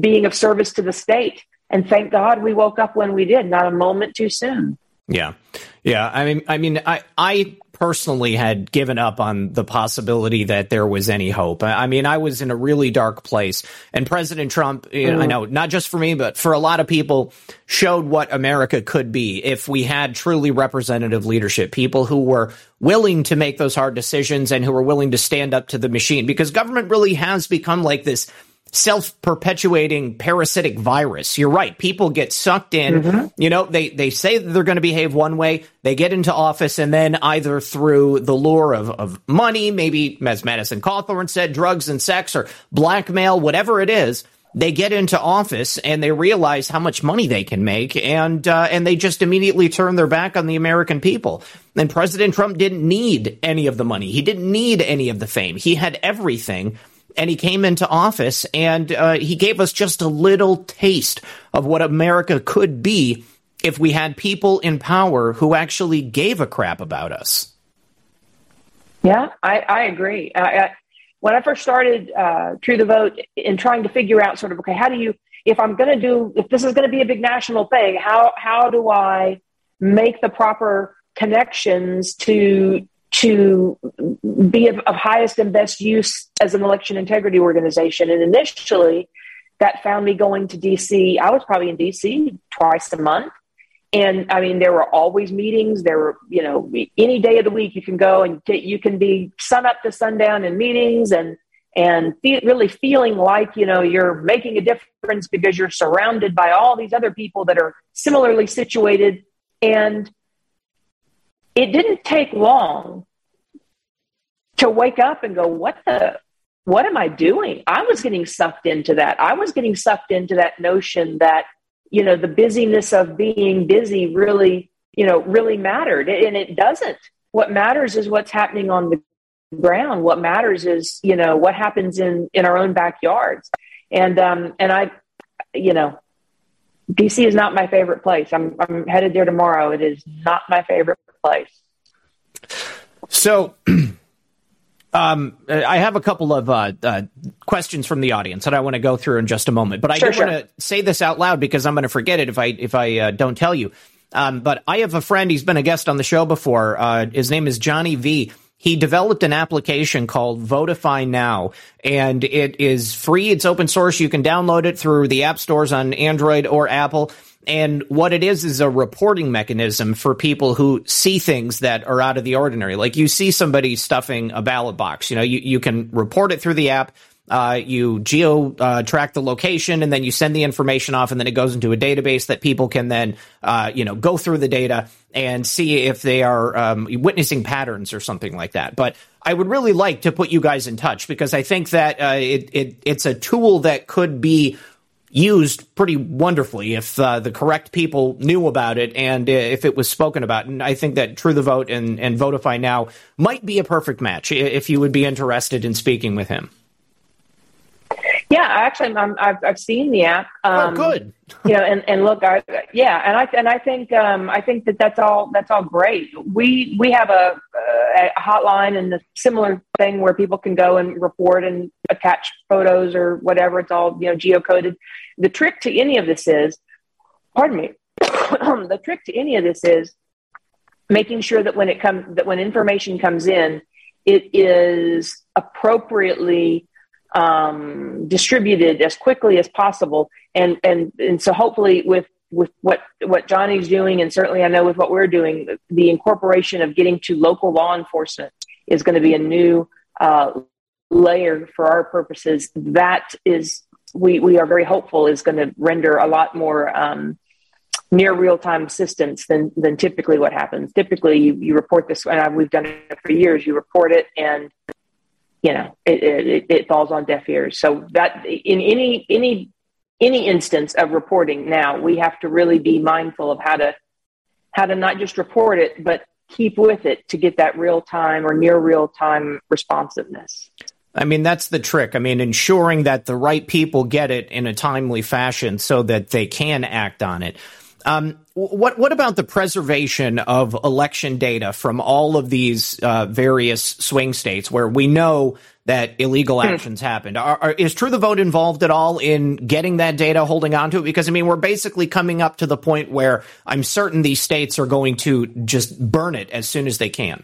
being of service to the state. And thank god we woke up when we did not a moment too soon. Yeah. Yeah. I mean i mean i i personally had given up on the possibility that there was any hope. I mean, I was in a really dark place, and President Trump, you know, I mm. know, not just for me, but for a lot of people, showed what America could be if we had truly representative leadership, people who were willing to make those hard decisions and who were willing to stand up to the machine, because government really has become like this self-perpetuating parasitic virus. You're right. People get sucked in. Mm-hmm. You know, they they say they're going to behave one way. They get into office, and then either through the lure of, of money, maybe as Madison Cawthorn said, drugs and sex, or blackmail, whatever it is, they get into office and they realize how much money they can make, and uh, and they just immediately turn their back on the American people. And President Trump didn't need any of the money. He didn't need any of the fame. He had everything and he came into office and uh, he gave us just a little taste of what America could be if we had people in power who actually gave a crap about us. Yeah, I, I agree. I, I, when I first started uh, True the Vote in trying to figure out sort of, okay, how do you, if I'm going to do, if this is going to be a big national thing, how, how do I make the proper connections to to be of, of, highest and best use as an election integrity organization. And initially, that found me going to DC. I was probably in DC twice a month. And I mean, there were always meetings. There were, you know, any day of the week you can go and get, you can be sun up to sundown in meetings and and fe- really feeling like you know you're making a difference because you're surrounded by all these other people that are similarly situated. And it didn't take long to wake up and go, what the, what am I doing? I was getting sucked into that. I was getting sucked into that notion that, you know, the busyness of being busy really, you know, really mattered. And it doesn't. What matters is what's happening on the ground. What matters is, you know, what happens in, in our own backyards. And, um, and I, you know, DC is not my favorite place. I'm, I'm headed there tomorrow. It is not my favorite place. So, um, I have a couple of uh, uh, questions from the audience that I want to go through in just a moment, but I sure, do sure. want to say this out loud because I'm going to forget it if I if I uh, don't tell you. Um, but I have a friend; he's been a guest on the show before. Uh, his name is Johnny V. He developed an application called Votify Now, and it is free. It's open source. You can download it through the app stores on Android or Apple And what it is is a reporting mechanism for people who see things that are out of the ordinary. Like you see somebody stuffing a ballot box, you know, you, you can report it through the app. Uh, you geo uh, track the location and then you send the information off and then it goes into a database that people can then uh, you know go through the data and see if they are um, witnessing patterns or something like that but i would really like to put you guys in touch because i think that uh, it, it, it's a tool that could be used pretty wonderfully if uh, the correct people knew about it and uh, if it was spoken about. And I think that True the Vote and, and Votify Now might be a perfect match if you would be interested in speaking with him. Yeah, actually, i have I've seen the app. Oh, um, oh, good. you know, and, and look, I, yeah, and I and I think um, I think that that's all that's all great. We we have a, a hotline and a similar thing where people can go and report and attach photos or whatever. It's all you know geocoded. The trick to any of this is, pardon me, the trick to any of this is making sure that when it comes that when information comes in, it is appropriately um, distributed as quickly as possible. And, and, and so hopefully with, with what, what Johnny's doing, and certainly I know with what we're doing, the incorporation of getting to local law enforcement is going to be a new uh, layer for our purposes. That is, we, we are very hopeful is going to render a lot more um, near real time assistance than, than typically what happens. Typically, you, you report this, and we've done it for years, you report it and you know, it, it, it falls on deaf ears. So that in any any any instance of reporting now, we have to really be mindful of how to how to not just report it, but keep with it to get that real time or near real time responsiveness. I mean, that's the trick. I mean, ensuring that the right people get it in a timely fashion so that they can act on it. Um, what what about the preservation of election data from all of these uh, various swing states where we know that illegal hmm. actions happened? Are, are, is True the Vote involved at all in getting that data, holding on to it? Because I mean, we're basically coming up to the point where I'm certain these states are going to just burn it as soon as they can.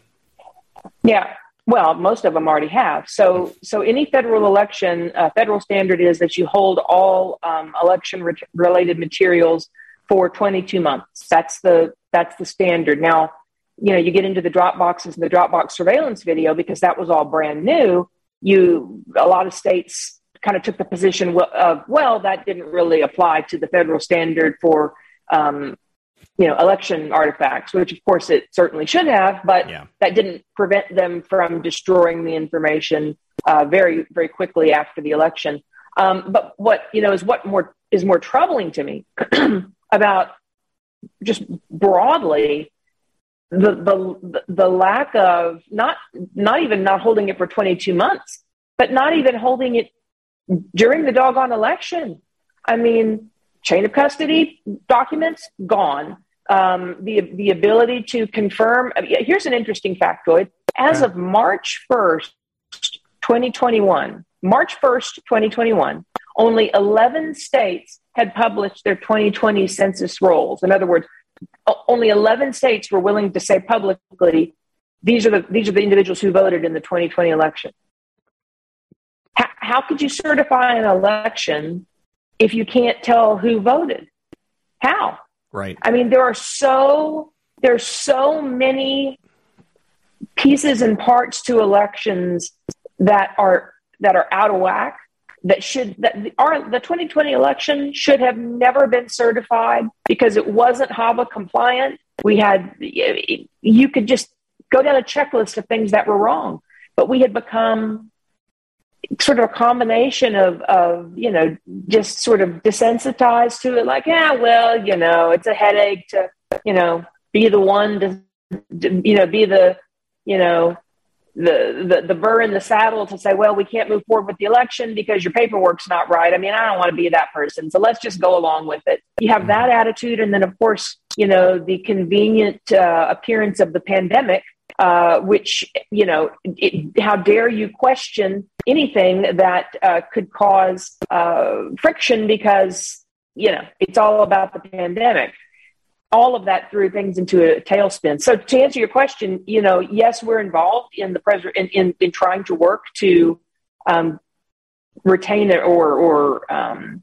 Yeah, well, most of them already have. So, so any federal election, uh, federal standard is that you hold all um, election re- related materials for 22 months. That's the that's the standard. Now, you know, you get into the drop boxes and the Dropbox surveillance video because that was all brand new. You a lot of states kind of took the position of well, that didn't really apply to the federal standard for um, you know election artifacts, which of course it certainly should have, but yeah. that didn't prevent them from destroying the information uh, very very quickly after the election. Um, but what you know is what more is more troubling to me about just broadly the, the the lack of not not even not holding it for 22 months but not even holding it during the doggone election. I mean chain of custody documents gone. Um, the the ability to confirm here's an interesting factoid. As of march 1st 2021 march 1st 2021 only 11 states had published their 2020 census rolls. In other words, only 11 states were willing to say publicly, these are the, these are the individuals who voted in the 2020 election. How, how could you certify an election if you can't tell who voted? How? Right. I mean, there are so there's so many pieces and parts to elections that are that are out of whack that should that our the 2020 election should have never been certified because it wasn't HAVA compliant. We had you could just go down a checklist of things that were wrong, but we had become sort of a combination of of you know just sort of desensitized to it, like yeah, well, you know, it's a headache to you know be the one to you know be the you know the, the the burr in the saddle to say, well, we can't move forward with the election because your paperwork's not right. I mean, I don't want to be that person, so let's just go along with it. You have that attitude, and then of course, you know, the convenient uh, appearance of the pandemic, uh, which you know, it, how dare you question anything that uh, could cause uh, friction because you know it's all about the pandemic all of that threw things into a tailspin. So to answer your question, you know, yes, we're involved in the pres- in, in, in trying to work to um, retain it or or um,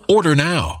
Order now.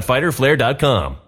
www.fighterflare.com.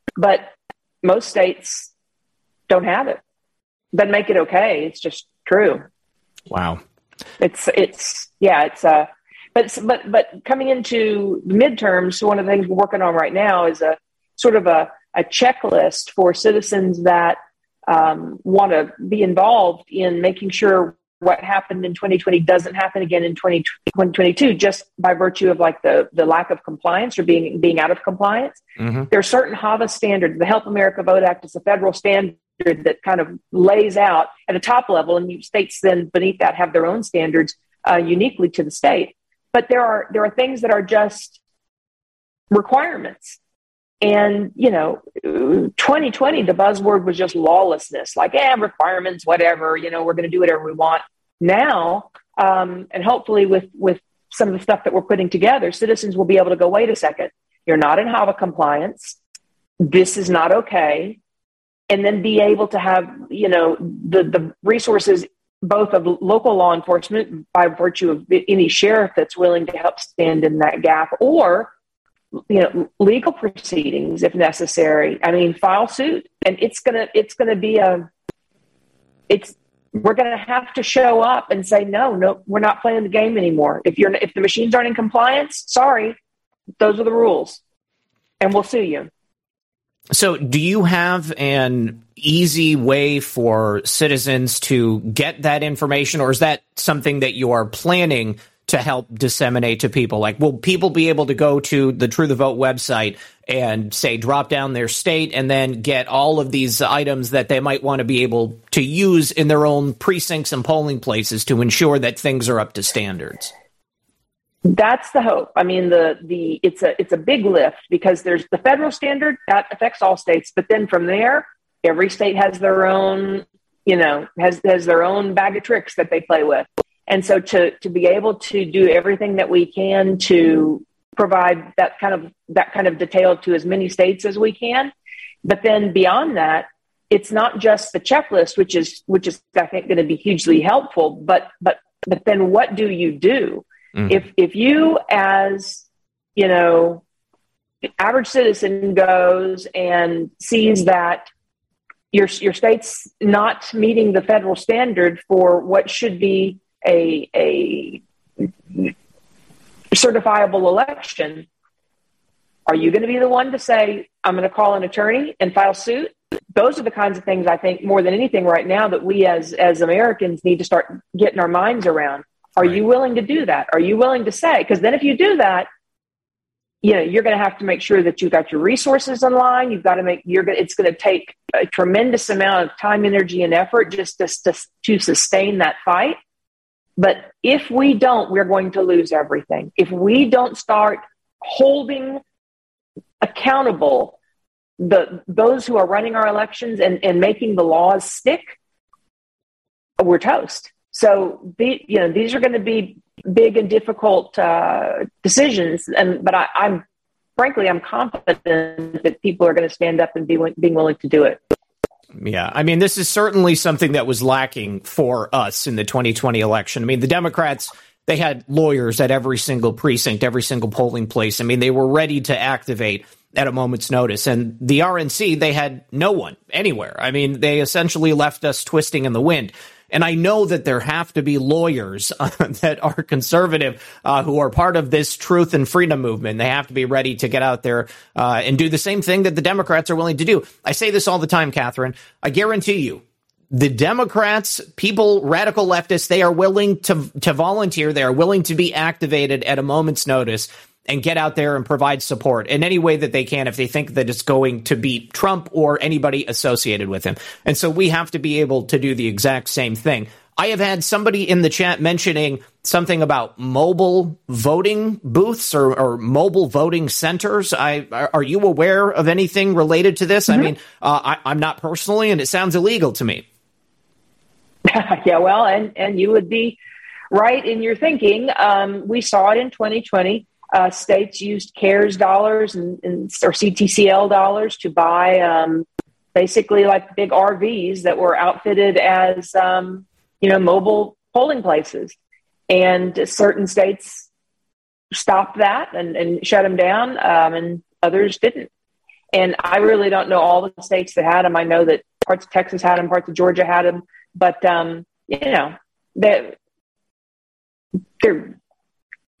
but most states don't have it. Doesn't make it okay. It's just true. Wow. It's it's yeah. It's uh, but but but coming into midterms, one of the things we're working on right now is a sort of a a checklist for citizens that um, want to be involved in making sure what happened in 2020 doesn't happen again in 2022 just by virtue of like the, the lack of compliance or being being out of compliance mm-hmm. there are certain hava standards the help america vote act is a federal standard that kind of lays out at a top level and states then beneath that have their own standards uh, uniquely to the state but there are there are things that are just requirements and, you know, 2020, the buzzword was just lawlessness, like, yeah, requirements, whatever, you know, we're going to do whatever we want. Now, um, and hopefully with, with some of the stuff that we're putting together, citizens will be able to go, wait a second, you're not in HAVA compliance. This is not okay. And then be able to have, you know, the, the resources both of local law enforcement by virtue of any sheriff that's willing to help stand in that gap or you know legal proceedings if necessary i mean file suit and it's gonna it's gonna be a it's we're gonna have to show up and say no no we're not playing the game anymore. If you're if the machines aren't in compliance sorry those are the rules. And we'll sue you. So do you have an easy way for citizens to get that information or is that something that you are planning to help disseminate to people? Like, will people be able to go to the True the Vote website and say drop down their state and then get all of these items that they might want to be able to use in their own precincts and polling places to ensure that things are up to standards? That's the hope. I mean, the the it's a it's a big lift because there's the federal standard that affects all states, but then from there, every state has their own, you know, has has their own bag of tricks that they play with. And so to to be able to do everything that we can to provide that kind of that kind of detail to as many states as we can, but then beyond that, it's not just the checklist, which is which is I think going to be hugely helpful, but but but then what do you do? Mm. If if you as you know average citizen goes and sees that your your state's not meeting the federal standard for what should be a a certifiable election, are you going to be the one to say I'm going to call an attorney and file suit? Those are the kinds of things I think more than anything right now that we as as Americans need to start getting our minds around. Are right. you willing to do that? Are you willing to say? Because then if you do that, you know, you're going to have to make sure that you've got your resources in line. You've got to make, you're going it's going to take a tremendous amount of time, energy, and effort just to, to, to sustain that fight. But if we don't, we're going to lose everything. If we don't start holding accountable the those who are running our elections and, and making the laws stick, we're toast. So you know these are going to be big and difficult uh, decisions, and but I, I'm frankly I'm confident that people are going to stand up and be being willing to do it. Yeah, I mean, this is certainly something that was lacking for us in the 2020 election. I mean, the Democrats they had lawyers at every single precinct, every single polling place. I mean, they were ready to activate at a moment's notice. And the RNC, they had no one anywhere. I mean, they essentially left us twisting in the wind. And I know that there have to be lawyers uh, that are conservative uh, who are part of this truth and freedom movement. They have to be ready to get out there uh, and do the same thing that the Democrats are willing to do. I say this all the time, Catherine. I guarantee you, the Democrats, people, radical leftists, they are willing to to volunteer. They are willing to be activated at a moment's notice and get out there and provide support in any way that they can if they think that it's going to beat Trump or anybody associated with him. And so we have to be able to do the exact same thing. I have had somebody in the chat mentioning something about mobile voting booths or, or mobile voting centers. I are you aware of anything related to this? Mm-hmm. I mean, uh, I, am not personally, and it sounds illegal to me. yeah, well, and and you would be right in your thinking. Um, we saw it in 2020 uh, states used CARES dollars and, and, or CTCL dollars to buy um, basically like big RVs that were outfitted as um, you know mobile polling places, and certain states stopped that and, and shut them down, um, and others didn't. And I really don't know all the states that had them. I know that parts of Texas had them, parts of Georgia had them, but um, you know that they're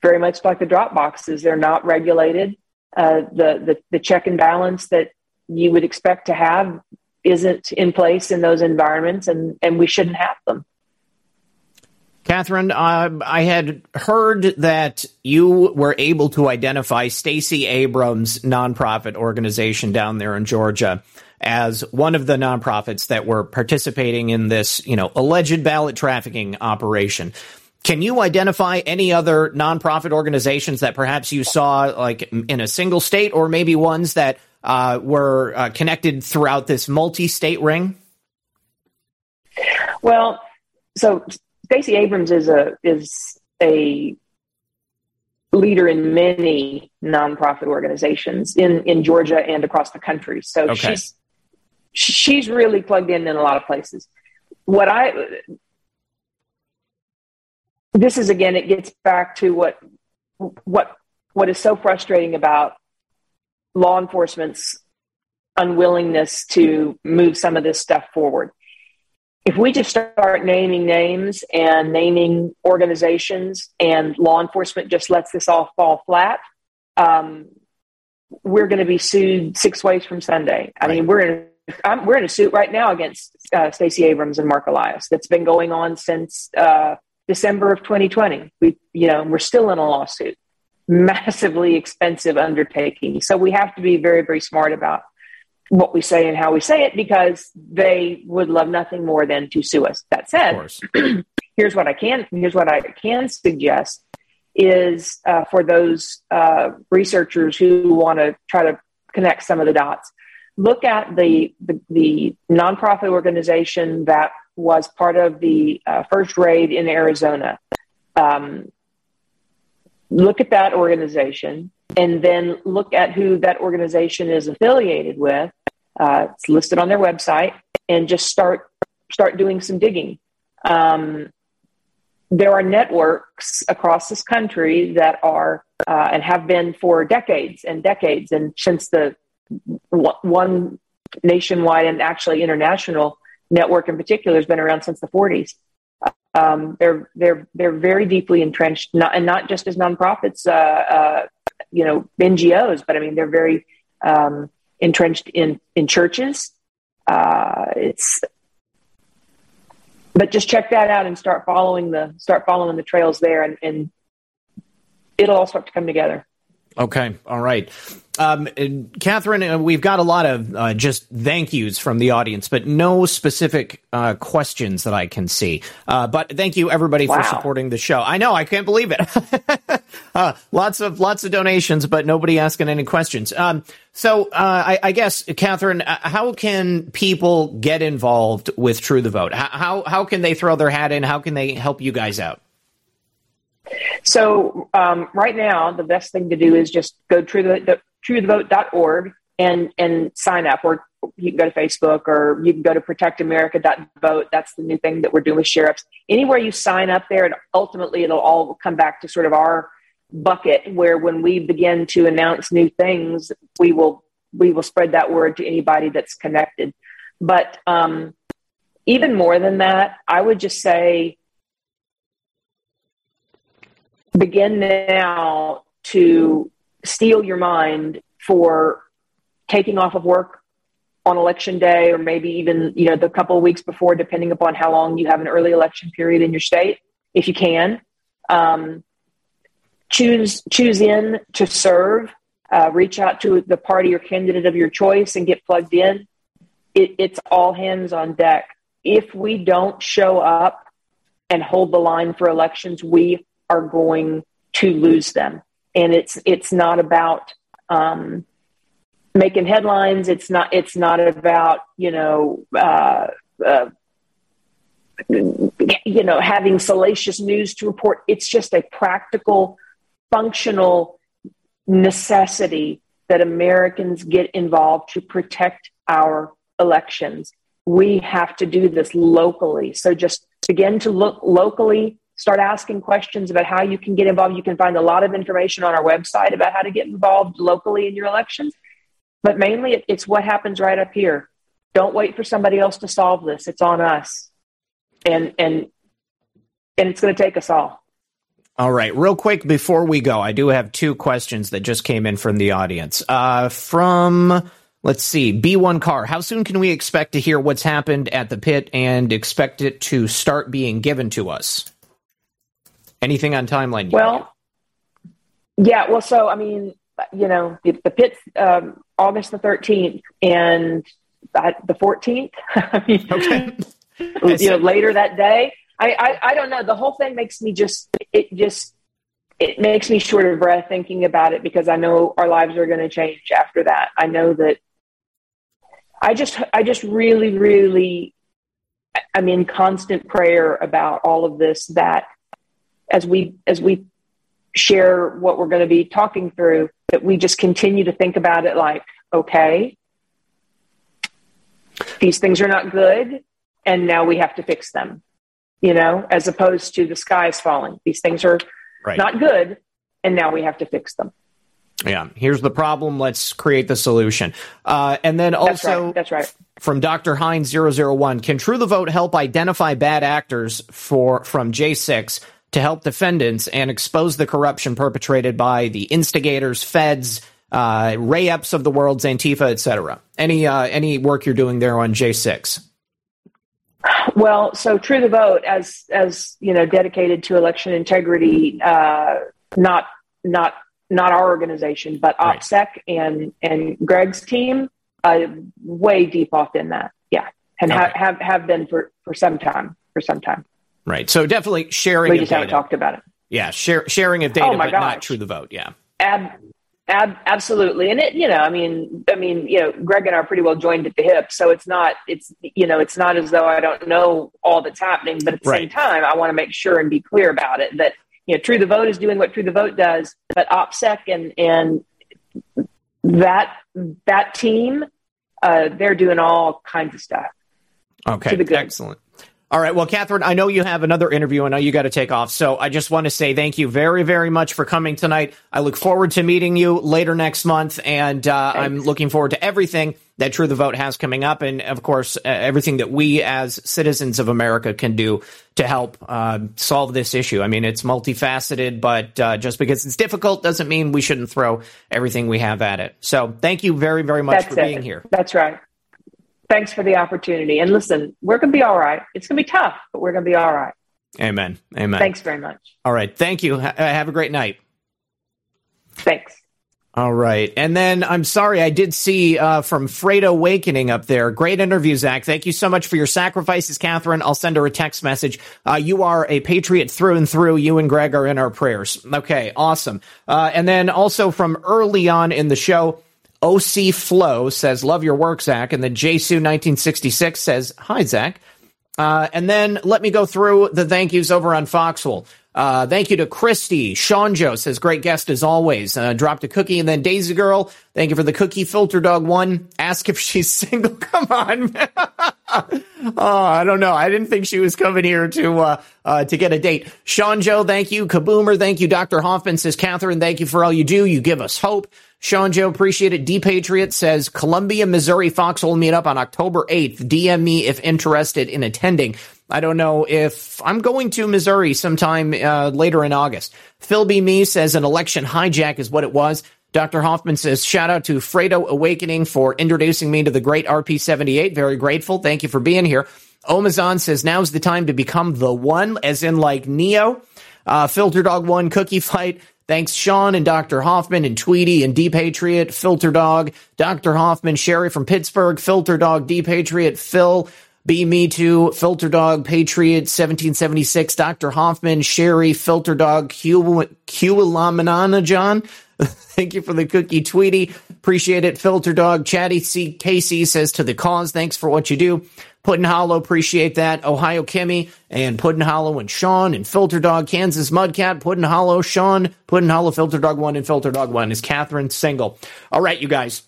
very much like the drop boxes. They're not regulated. Uh, the, the, the check and balance that you would expect to have isn't in place in those environments, and, and we shouldn't have them. Catherine, uh, I had heard that you were able to identify Stacey Abrams' nonprofit organization down there in Georgia as one of the nonprofits that were participating in this, you know, alleged ballot trafficking operation. Can you identify any other nonprofit organizations that perhaps you saw like in a single state or maybe ones that uh, were uh, connected throughout this multi-state ring? Well, so Stacey Abrams is a is a leader in many nonprofit organizations in in Georgia and across the country. So okay. she's she's really plugged in in a lot of places. What I this is again, it gets back to what what what is so frustrating about law enforcement's unwillingness to move some of this stuff forward. If we just start naming names and naming organizations, and law enforcement just lets this all fall flat, um, we're going to be sued six ways from Sunday. I right. mean, we're in I'm, we're in a suit right now against uh, Stacey Abrams and Marc Elias that's been going on since uh, December of 2020. We, you know, we're still in a lawsuit, massively expensive undertaking. So we have to be very, very smart about what we say and how we say it because they would love nothing more than to sue us. That said, here's what I can here's what I can suggest is uh, for those uh, researchers who want to try to connect some of the dots. Look at the, the, the nonprofit organization that was part of the uh, first raid in Arizona. Um, look at that organization and then look at who that organization is affiliated with. Uh, it's listed on their website, and just start start doing some digging. Um, there are networks across this country that are uh, and have been for decades and decades, and since the one nationwide and actually international network in particular has been around since the 40s. Um, they're they're they're very deeply entrenched, not, and not just as nonprofits, uh, uh, you know, NGOs, but I mean they're very um, entrenched in in churches. Uh, it's but just check that out and start following the start following the trails there, and, and it'll all start to come together. Okay, all right. Um, Catherine, uh, we've got a lot of uh, just thank yous from the audience, but no specific uh, questions that I can see. Uh, but thank you everybody wow. for supporting the show. I know I can't believe it. Uh, lots of lots of donations, but nobody asking any questions. Um, so uh, I, I, guess, Catherine, how can people get involved with True the Vote? How how can they throw their hat in? How can they help you guys out? So um, right now, the best thing to do is just go to the, truethevote.org and and sign up. Or you can go to Facebook, or you can go to protectamerica.vote. That's the new thing that we're doing with sheriffs. Anywhere you sign up there, and ultimately it'll all come back to sort of our bucket where when we begin to announce new things, we will we will spread that word to anybody that's connected. But um, even more than that, I would just say begin now to steel your mind for taking off of work on election day or maybe even you know the couple of weeks before depending upon how long you have an early election period in your state if you can. Um, choose choose in to serve. Uh, reach out to the party or candidate of your choice and get plugged in. It, it's all hands on deck. If we don't show up and hold the line for elections we are going to lose them. And it's it's not about um, making headlines. It's not it's not about you know uh, uh, you know having salacious news to report. It's just a practical, functional necessity that Americans get involved to protect our elections. We have to do this locally. So just begin to look locally start asking questions about how you can get involved. You can find a lot of information on our website about how to get involved locally in your elections. But mainly, it's what happens right up here. Don't wait for somebody else to solve this. It's on us, and and and it's going to take us all. All right, real quick before we go, I do have two questions that just came in from the audience. Uh, from let's see, B1 Car. How soon can we expect to hear what's happened at the pit and expect it to start being given to us? Anything on timeline? Well, yeah. Well, so I mean, you know, the, the pit's um, August the thirteenth and the fourteenth. I mean, okay. you know, later that day. I, I I don't know. The whole thing makes me just it just it makes me short of breath thinking about it because I know our lives are going to change after that. I know that I just I just really really I'm in constant prayer about all of this that as we as we share what we're going to be talking through that we just continue to think about it like okay these things are not good and now we have to fix them you know as opposed to the sky is falling. These things are right. not good and now we have to fix them. Yeah. Here's the problem. Let's create the solution. Uh, and then also that's right, that's right. from dr hines 001 can true the vote help identify bad actors for from j6 to help defendants and expose the corruption perpetrated by the instigators, feds, uh, Ray Epps of the world's Antifa, etc. Any uh, any work you're doing there on J6? Well, so True the Vote, as as you know, dedicated to election integrity, uh, not not not our organization, but right. OPSEC and and Greg's team, uh, way deep off in that, yeah, and okay. ha- have have been for for some time, for some time. Right. So definitely sharing. We just haven't talked about it. Yeah, share, sharing of data, oh but gosh. not True the Vote. Yeah. Ab- Ab- absolutely, and it, you know, I mean, I mean, you know, Greg and I are pretty well joined at the hip, so it's not, it's, you know, it's not as though I don't know all that's happening, but at the right. same time, I want to make sure and be clear about it that you know, True the Vote is doing what True the Vote does, but OPSEC and and that that team, uh, they're doing all kinds of stuff. Okay, excellent. All right. Well, Catherine, I know you have another interview. And I know you got to take off. So I just want to say thank you very, very much for coming tonight. I look forward to meeting you later next month. And uh, I'm looking forward to everything that True the Vote has coming up. And of course, uh, everything that we as citizens of America can do to help uh, solve this issue. I mean, it's multifaceted, but uh, just because it's difficult doesn't mean we shouldn't throw everything we have at it. So thank you very, very much That's for it. being here. That's right thanks for the opportunity. And listen, we're going to be all right. It's going to be tough, but we're going to be all right. Amen. Amen. Thanks very much. All right. Thank you. Ha- have a great night. Thanks. All right. And then I'm sorry, I did see uh, from Freight Awakening up there. Great interview, Zach. Thank you so much for your sacrifices, Catherine. I'll send her a text message. Uh, you are a patriot through and through. You and Greg are in our prayers. Okay, awesome. Uh, and then also from early on in the show, OC Flow says, Love your work, Zach. And then JSU1966 says, Hi, Zach. Uh, and then let me go through the thank yous over on Foxhole. Uh, thank you to Christy. Sean Joe says, great guest as always. Uh, dropped a cookie. And then Daisy Girl, thank you for the cookie. Filter Dog one, ask if she's single. Come on. oh, I don't know. I didn't think she was coming here to, uh, uh, to get a date. Sean Joe, thank you. Kaboomer, thank you. Dr. Hoffman says, Catherine, thank you for all you do. You give us hope. Sean Joe, appreciate it. D Patriot says Columbia, Missouri Foxhole meetup on October 8th. DM me if interested in attending. I don't know if I'm going to Missouri sometime uh, later in August. Phil B. Me says an election hijack is what it was. Dr. Hoffman says, shout out to Fredo Awakening for introducing me to the great RP78. Very grateful. Thank you for being here. Omazon says, now's the time to become the one, as in like Neo. Uh, Filter Dog One Cookie Fight Thanks, Sean and Dr. Hoffman and Tweety and D Patriot, Filter Dog, Dr. Hoffman, Sherry from Pittsburgh, Filter Dog, D Patriot, Phil, Be Me Too, Filter Dog, Patriot, 1776, Dr. Hoffman, Sherry, Filter Dog, Q, Q John. Thank you for the cookie, Tweety. Appreciate it. Filter Dog, Chatty C. Casey says to the cause, thanks for what you do. Puddin Hollow, appreciate that. Ohio Kimmy and Puddin Hollow and Sean and Filter Dog, Kansas Mudcat, Puddin Hollow, Sean, Puddin Hollow, Filter Dog 1 and Filter Dog 1 is Catherine Single. All right, you guys.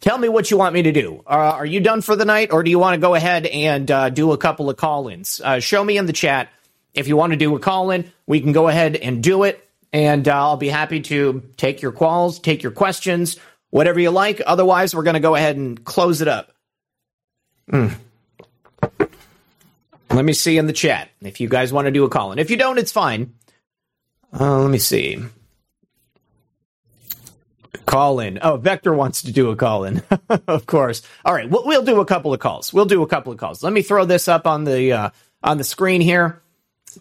Tell me what you want me to do. Uh, are you done for the night or do you want to go ahead and uh, do a couple of call ins? Uh, show me in the chat. If you want to do a call in, we can go ahead and do it. And uh, I'll be happy to take your calls, take your questions, whatever you like. Otherwise, we're going to go ahead and close it up. Mm. Let me see in the chat if you guys want to do a call in. If you don't, it's fine. Uh, let me see. Call in. Oh, Vector wants to do a call in, of course. All right, we'll, we'll, do a couple of calls. We'll do a couple of calls. Let me throw this up on the uh, on the screen here.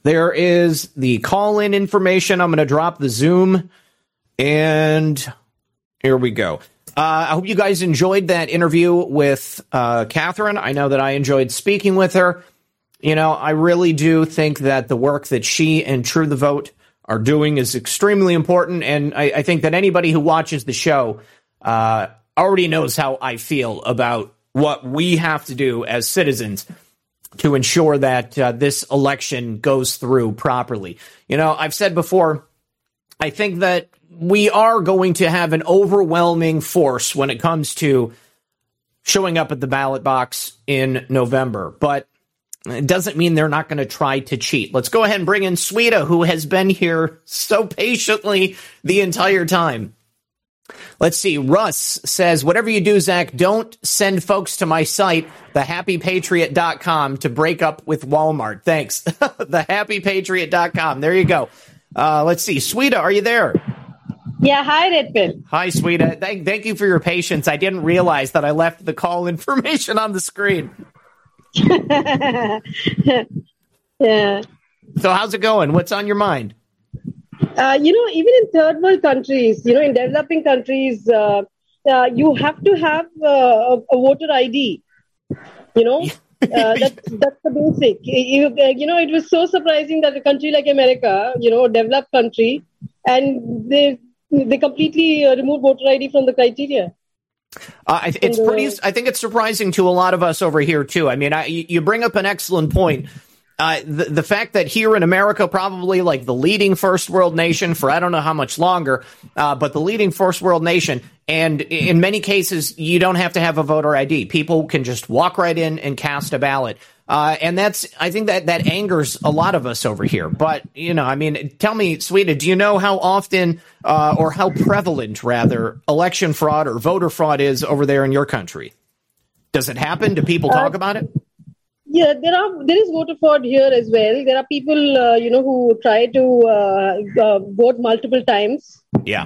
There is the call in information. I'm going to drop the Zoom, and here we go. Uh, I hope you guys enjoyed that interview with uh, Catherine. I know that I enjoyed speaking with her. You know, I really do think that the work that she and True the Vote are doing is extremely important. And I, I think that anybody who watches the show uh, already knows how I feel about what we have to do as citizens to ensure that uh, this election goes through properly. You know, I've said before, I think that we are going to have an overwhelming force when it comes to showing up at the ballot box in November. But it doesn't mean they're not going to try to cheat. Let's go ahead and bring in Sweeta, who has been here so patiently the entire time. Let's see. Russ says, whatever you do, Zach, don't send folks to my site, thehappypatriot.com, to break up with Walmart. Thanks. thehappypatriot.com. There you go. Uh, let's see. Sweeta, are you there? Yeah, hi, Redfin. Hi, Sweeta. Thank, thank you for your patience. I didn't realize that I left the call information on the screen. Yeah. So how's it going? What's on your mind? Uh, you know, even in third world countries, you know, in developing countries, uh, uh, you have to have uh, a voter ID. You know, uh, that's that's the basic. You, you know, it was so surprising that a country like America, you know, a developed country, and they they completely uh, removed voter ID from the criteria. Uh, it's pretty. I think it's surprising to a lot of us over here too. I mean, I, you bring up an excellent point. Uh, the, the fact that here in America, probably like the leading first world nation for I don't know how much longer, uh, but the leading first world nation, and in many cases, you don't have to have a voter ID. People can just walk right in and cast a ballot. Uh, and that's, I think that that angers a lot of us over here. But, you know, I mean, tell me, Sweta, do you know how often, uh, or how prevalent rather, election fraud or voter fraud is over there in your country? Does it happen? Do people talk about it? Yeah, there are there is voter fraud here as well. There are people, uh, you know, who try to uh, uh, vote multiple times. Yeah,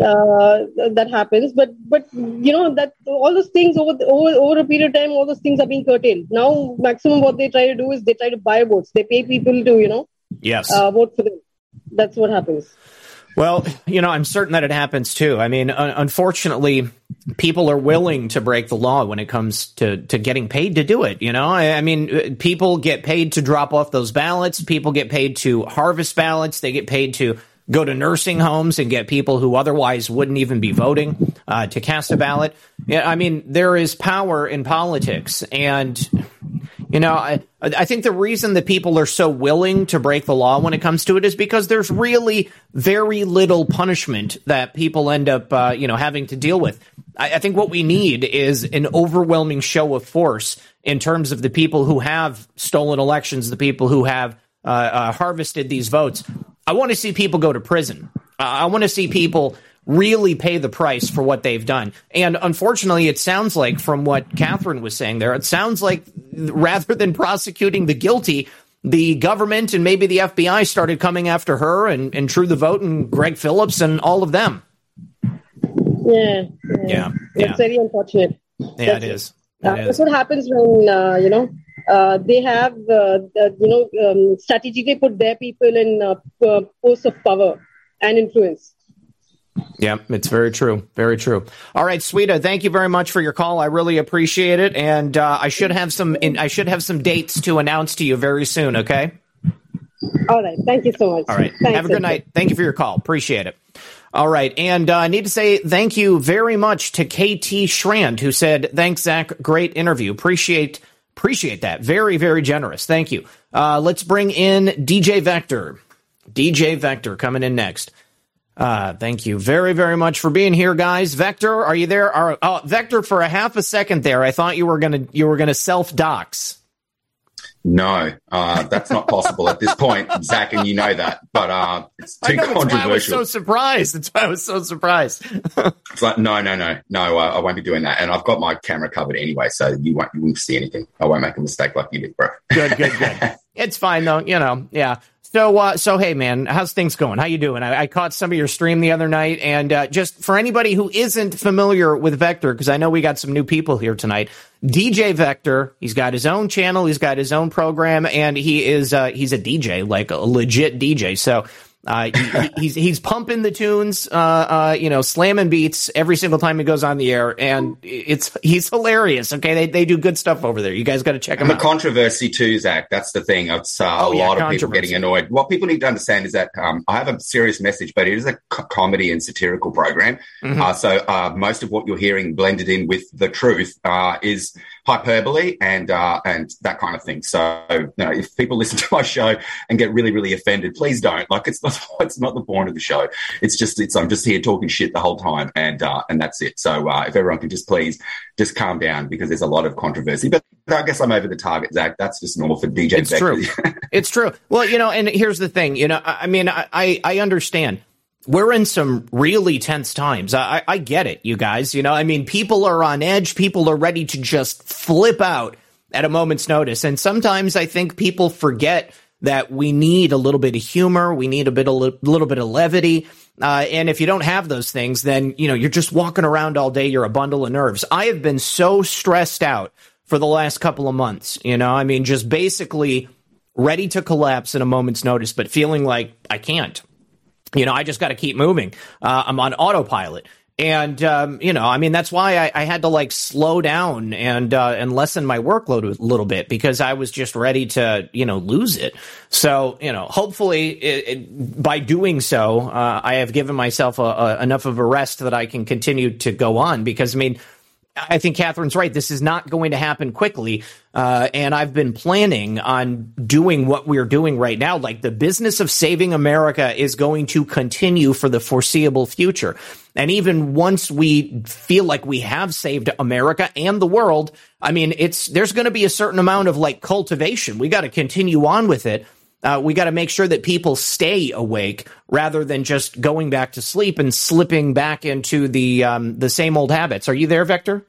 uh, that happens. But but you know that all those things over, the, over over a period of time, all those things are being curtailed. Now, maximum what they try to do is they try to buy votes. They pay people to you know, yes, uh, vote for them. That's what happens. Well, you know, I'm certain that it happens too. I mean, un- unfortunately, people are willing to break the law when it comes to, to getting paid to do it. You know, I, I, mean, people get paid to drop off those ballots. People get paid to harvest ballots. They get paid to go to nursing homes and get people who otherwise wouldn't even be voting uh, to cast a ballot. Yeah, I mean, there is power in politics, and you know, I, I think the reason that people are so willing to break the law when it comes to it is because there's really very little punishment that people end up, uh, you know, having to deal with. I, I think what we need is an overwhelming show of force in terms of the people who have stolen elections, the people who have uh, uh, harvested these votes. I want to see people go to prison. Uh, I want to see people really pay the price for what they've done. And unfortunately, it sounds like from what Catherine was saying there, it sounds like rather than prosecuting the guilty, the government and maybe the FBI started coming after her and, and True the Vote and Greg Phillips and all of them. Yeah. Yeah. yeah. It's very unfortunate. Yeah, that's, it is. Uh, that's what happens when, uh, you know, uh, they have, uh, the, you know, um, strategically put their people in uh, posts of power and influence. Yeah, it's very true. Very true. All right, Sweta, thank you very much for your call. I really appreciate it, and uh, I should have some. In, I should have some dates to announce to you very soon. Okay. All right. Thank you so much. All right. Thanks, have a good night. Thank you for your call. Appreciate it. All right. And uh, I need to say thank you very much to KT Schrand, who said, Thanks, Zach. Great interview. Appreciate appreciate that. Very, very generous. Thank you. Uh, let's bring in DJ Vector. DJ Vector coming in next. Uh, thank you very, very much for being here, guys. Vector, are you there? Are, oh, Vector, for a half a second there, I thought you were gonna you were gonna self dox. No, uh, that's not possible at this point, Zach, and you know that. But uh, it's too know, controversial. I was so surprised. That's why I was so surprised. it's like no, no, no, no. Uh, I won't be doing that, and I've got my camera covered anyway, so you won't you won't see anything. I won't make a mistake like you did, bro. good, good, good. It's fine though. You know, yeah. So, uh, so hey, man, how's things going? How you doing? I, I caught some of your stream the other night, and uh, just for anybody who isn't familiar with Vector, because I know we got some new people here tonight. DJ Vector, he's got his own channel, he's got his own program, and he is uh, he's a DJ, like a legit DJ. So uh, he, he's he's pumping the tunes, uh, uh, you know, slamming beats every single time he goes on the air, and it's he's hilarious. Okay, they they do good stuff over there. You guys got to check him and out. Controversy too, Zach. That's the thing. It's uh, Oh, a yeah, lot of people getting annoyed. What people need to understand is that um, I have a serious message, but it is a co- comedy and satirical program. Mhm. Uh, so uh, most of what you're hearing blended in with the truth uh, is hyperbole and uh, and that kind of thing. So you know, if people listen to my show and get really really offended, please don't. Like it's not it's not the point of the show. It's just it's I'm just here talking shit the whole time and uh, and that's it. So uh, if everyone can just please just calm down because there's a lot of controversy. But I guess I'm over the target, Zach. That's just normal for DJ. It's Vector. true. it's true. Well, you know, and here's the thing. You know, I, I mean, I, I I understand. We're in some really tense times. I, I get it, you guys. You know, I mean, people are on edge. People are ready to just flip out at a moment's notice. And sometimes I think people forget that we need a little bit of humor. We need a bit, a li- little bit of levity. Uh, and if you don't have those things, then, you know, you're just walking around all day. You're a bundle of nerves. I have been so stressed out for the last couple of months. You know, I mean, just basically ready to collapse in a moment's notice, but feeling like I can't. You know, I just got to keep moving. Uh, I'm on autopilot. And um, you know, I mean, that's why I, I had to like slow down and uh, and lessen my workload a little bit because I was just ready to you know lose it. So you know, hopefully, it, it, by doing so, uh, I have given myself a, a, enough of a rest that I can continue to go on. Because I mean, I think Catherine's right. This is not going to happen quickly. Uh, and I've been planning on doing what we're doing right now. Like the business of saving America is going to continue for the foreseeable future. And even once we feel like we have saved America and the world, I mean, it's, there's going to be a certain amount of like cultivation. We got to continue on with it. Uh, we got to make sure that people stay awake rather than just going back to sleep and slipping back into the um, the same old habits. Are you there, Victor?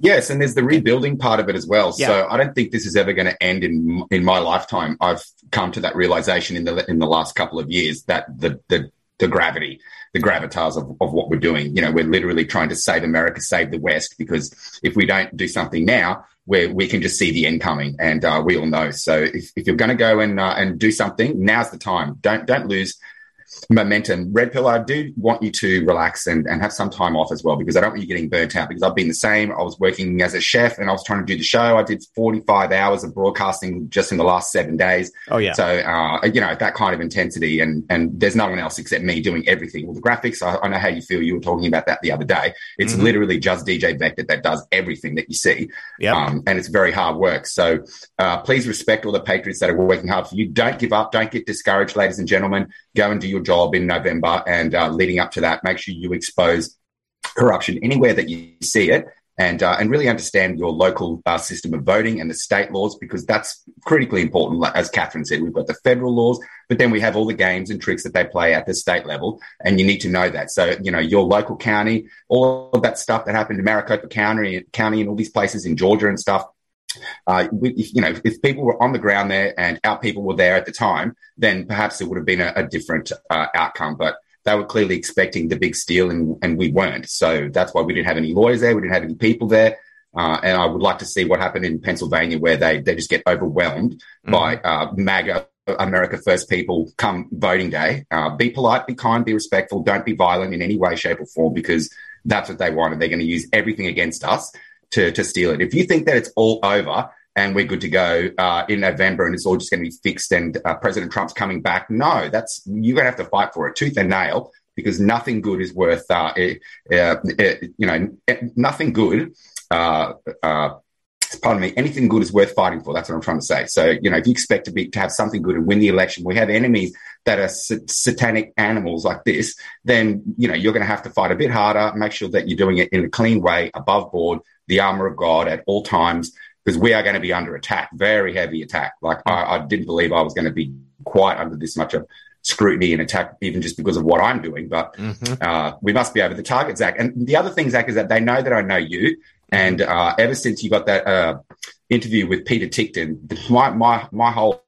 Yes, and there's the rebuilding part of it as well. Yeah. So I don't think this is ever going to end in in my lifetime. I've come to that realization in the in the last couple of years that the the, the gravity, the gravitas of, of what we're doing. You know, we're literally trying to save America, save the West, because if we don't do something now, where we can just see the end coming, and uh, we all know. So if, if you're going to go and uh, and do something, now's the time. Don't don't lose momentum. Red Pill, I do want you to relax and, and have some time off as well because I don't want you getting burnt out because I've been the same. I was working as a chef and I was trying to do the show. I did 45 hours of broadcasting just in the last seven days. Oh, yeah. So, uh, you know, that kind of intensity and, and there's no one else except me doing everything. Well, the graphics, I, I know how you feel. You were talking about that the other day. It's mm-hmm. literally just DJ Vector that does everything that you see. Yep. Um, and it's very hard work. So, uh, please respect all the patriots that are working hard for you. Don't give up. Don't get discouraged, ladies and gentlemen. Go and do your job in November and uh, leading up to that, make sure you expose corruption anywhere that you see it. And, uh, and really understand your local uh, system of voting and the state laws because that's critically important. As Catherine said, we've got the federal laws, but then we have all the games and tricks that they play at the state level, and you need to know that. So, you know, your local county, all of that stuff that happened in Maricopa County, County, and all these places in Georgia and stuff, uh, if, you know, if people were on the ground there and our people were there at the time, then perhaps it would have been a, a different uh, outcome. But they were clearly expecting the big steal, and, and we weren't. So that's why we didn't have any lawyers there. We didn't have any people there. Uh, and I would like to see what happened in Pennsylvania, where they they just get overwhelmed mm-hmm. by uh, MAGA America First people come voting day. Uh, be polite, be kind, be respectful. Don't be violent in any way, shape, or form because that's what they want, and they're going to use everything against us to, to steal it. If you think that it's all over and we're good to go uh, in November and it's all just going to be fixed and uh, President Trump's coming back, no, that's you're going to have to fight for it tooth and nail because nothing good is worth, uh, uh you know, nothing good. Uh, uh, pardon me, anything good is worth fighting for. That's what I'm trying to say. So, you know, if you expect to be to have something good and win the election, we have enemies that are satanic animals like this, then you know you're going to have to fight a bit harder. Make sure that you're doing it in a clean way, above board, the armor of God at all times, because we are going to be under attack, very heavy attack. Like I, I didn't believe I was going to be quite under this much of scrutiny and attack, even just because of what I'm doing. But mm-hmm. uh, we must be able to target Zach. And the other thing, Zach, is that they know that I know you. And uh, ever since you got that uh, interview with Peter Ticktin, my my my whole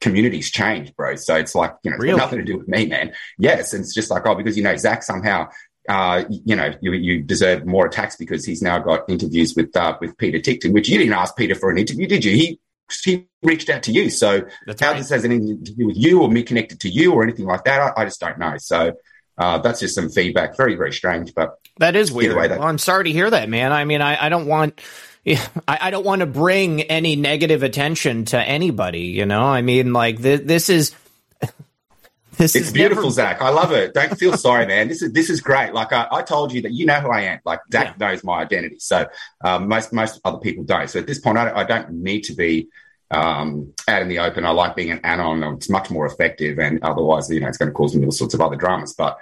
community's changed, bro. So it's like you know, really? nothing to do with me, man. Yes, and it's just like oh, because you know Zach somehow. Uh, you know, you, you deserve more attacks because he's now got interviews with uh, with Peter Ticktin, which you didn't ask Peter for an interview, did you? He he reached out to you. So That's how right. this has anything to do with you or me connected to you or anything like that, I, I just don't know. So uh, that's just some feedback. Very, very strange, but that is weird. Way, that- well, I'm sorry to hear that, man. I mean, I, I don't want. I, I don't want to bring any negative attention to anybody, you know? I mean, like, th- this is. This it's beautiful, never... Zach. I love it. Don't feel sorry, man. This is this is great. Like I, I told you that you know who I am. Like Zach yeah. knows my identity. So um, most most other people don't. So at this point, I, don't, I don't need to be um, out in the open. I like being an anon. It's much more effective, and otherwise, you know, it's going to cause me all sorts of other dramas. But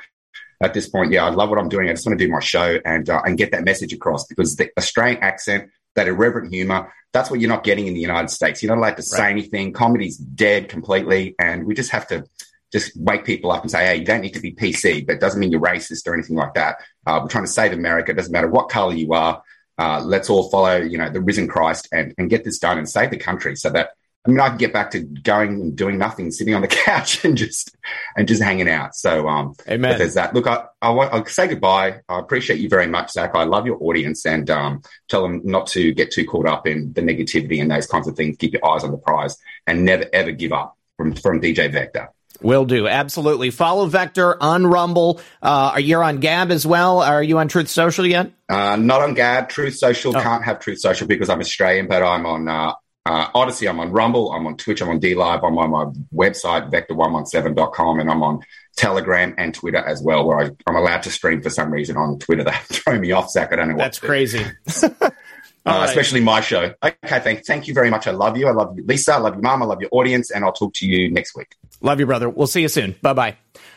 at this point, yeah, I love what I'm doing. I just want to do my show and uh, and get that message across because the Australian accent, that irreverent humor, that's what you're not getting in the United States. You're not allowed to say anything. Comedy's dead completely, and we just have to just wake people up and say, hey, you don't need to be PC, but it doesn't mean you're racist or anything like that. Uh, we're trying to save America. It doesn't matter what color you are. Uh, let's all follow, you know, the risen Christ and, and get this done and save the country so that I mean, I can get back to going and doing nothing, sitting on the couch and just and just hanging out. So, um, Amen. there's that. Look, I, I want I'll say goodbye. I appreciate you very much, Zach. I love your audience, and um, tell them not to get too caught up in the negativity and those kinds of things. Keep your eyes on the prize, and never ever give up. From from DJ Vector. Will do. Absolutely. Follow Vector on Rumble. Uh, are you on Gab as well? Are you on Truth Social yet? Uh, not on Gab. Truth Social can't have Truth Social because I'm Australian, but I'm on uh, uh, Odysee. I'm on Rumble. I'm on Twitch. I'm on DLive. I'm on my website, vector117.com, and I'm on Telegram and Twitter as well, where I, I'm allowed to stream for some reason on Twitter. That throw me off, Zach. I don't know what That's crazy. Uh, right. Especially my show. Okay, thank, thank you very much. I love you. I love you, Lisa. I love you, Mom. I love your audience, and I'll talk to you next week. Love you, brother. We'll see you soon. Bye bye.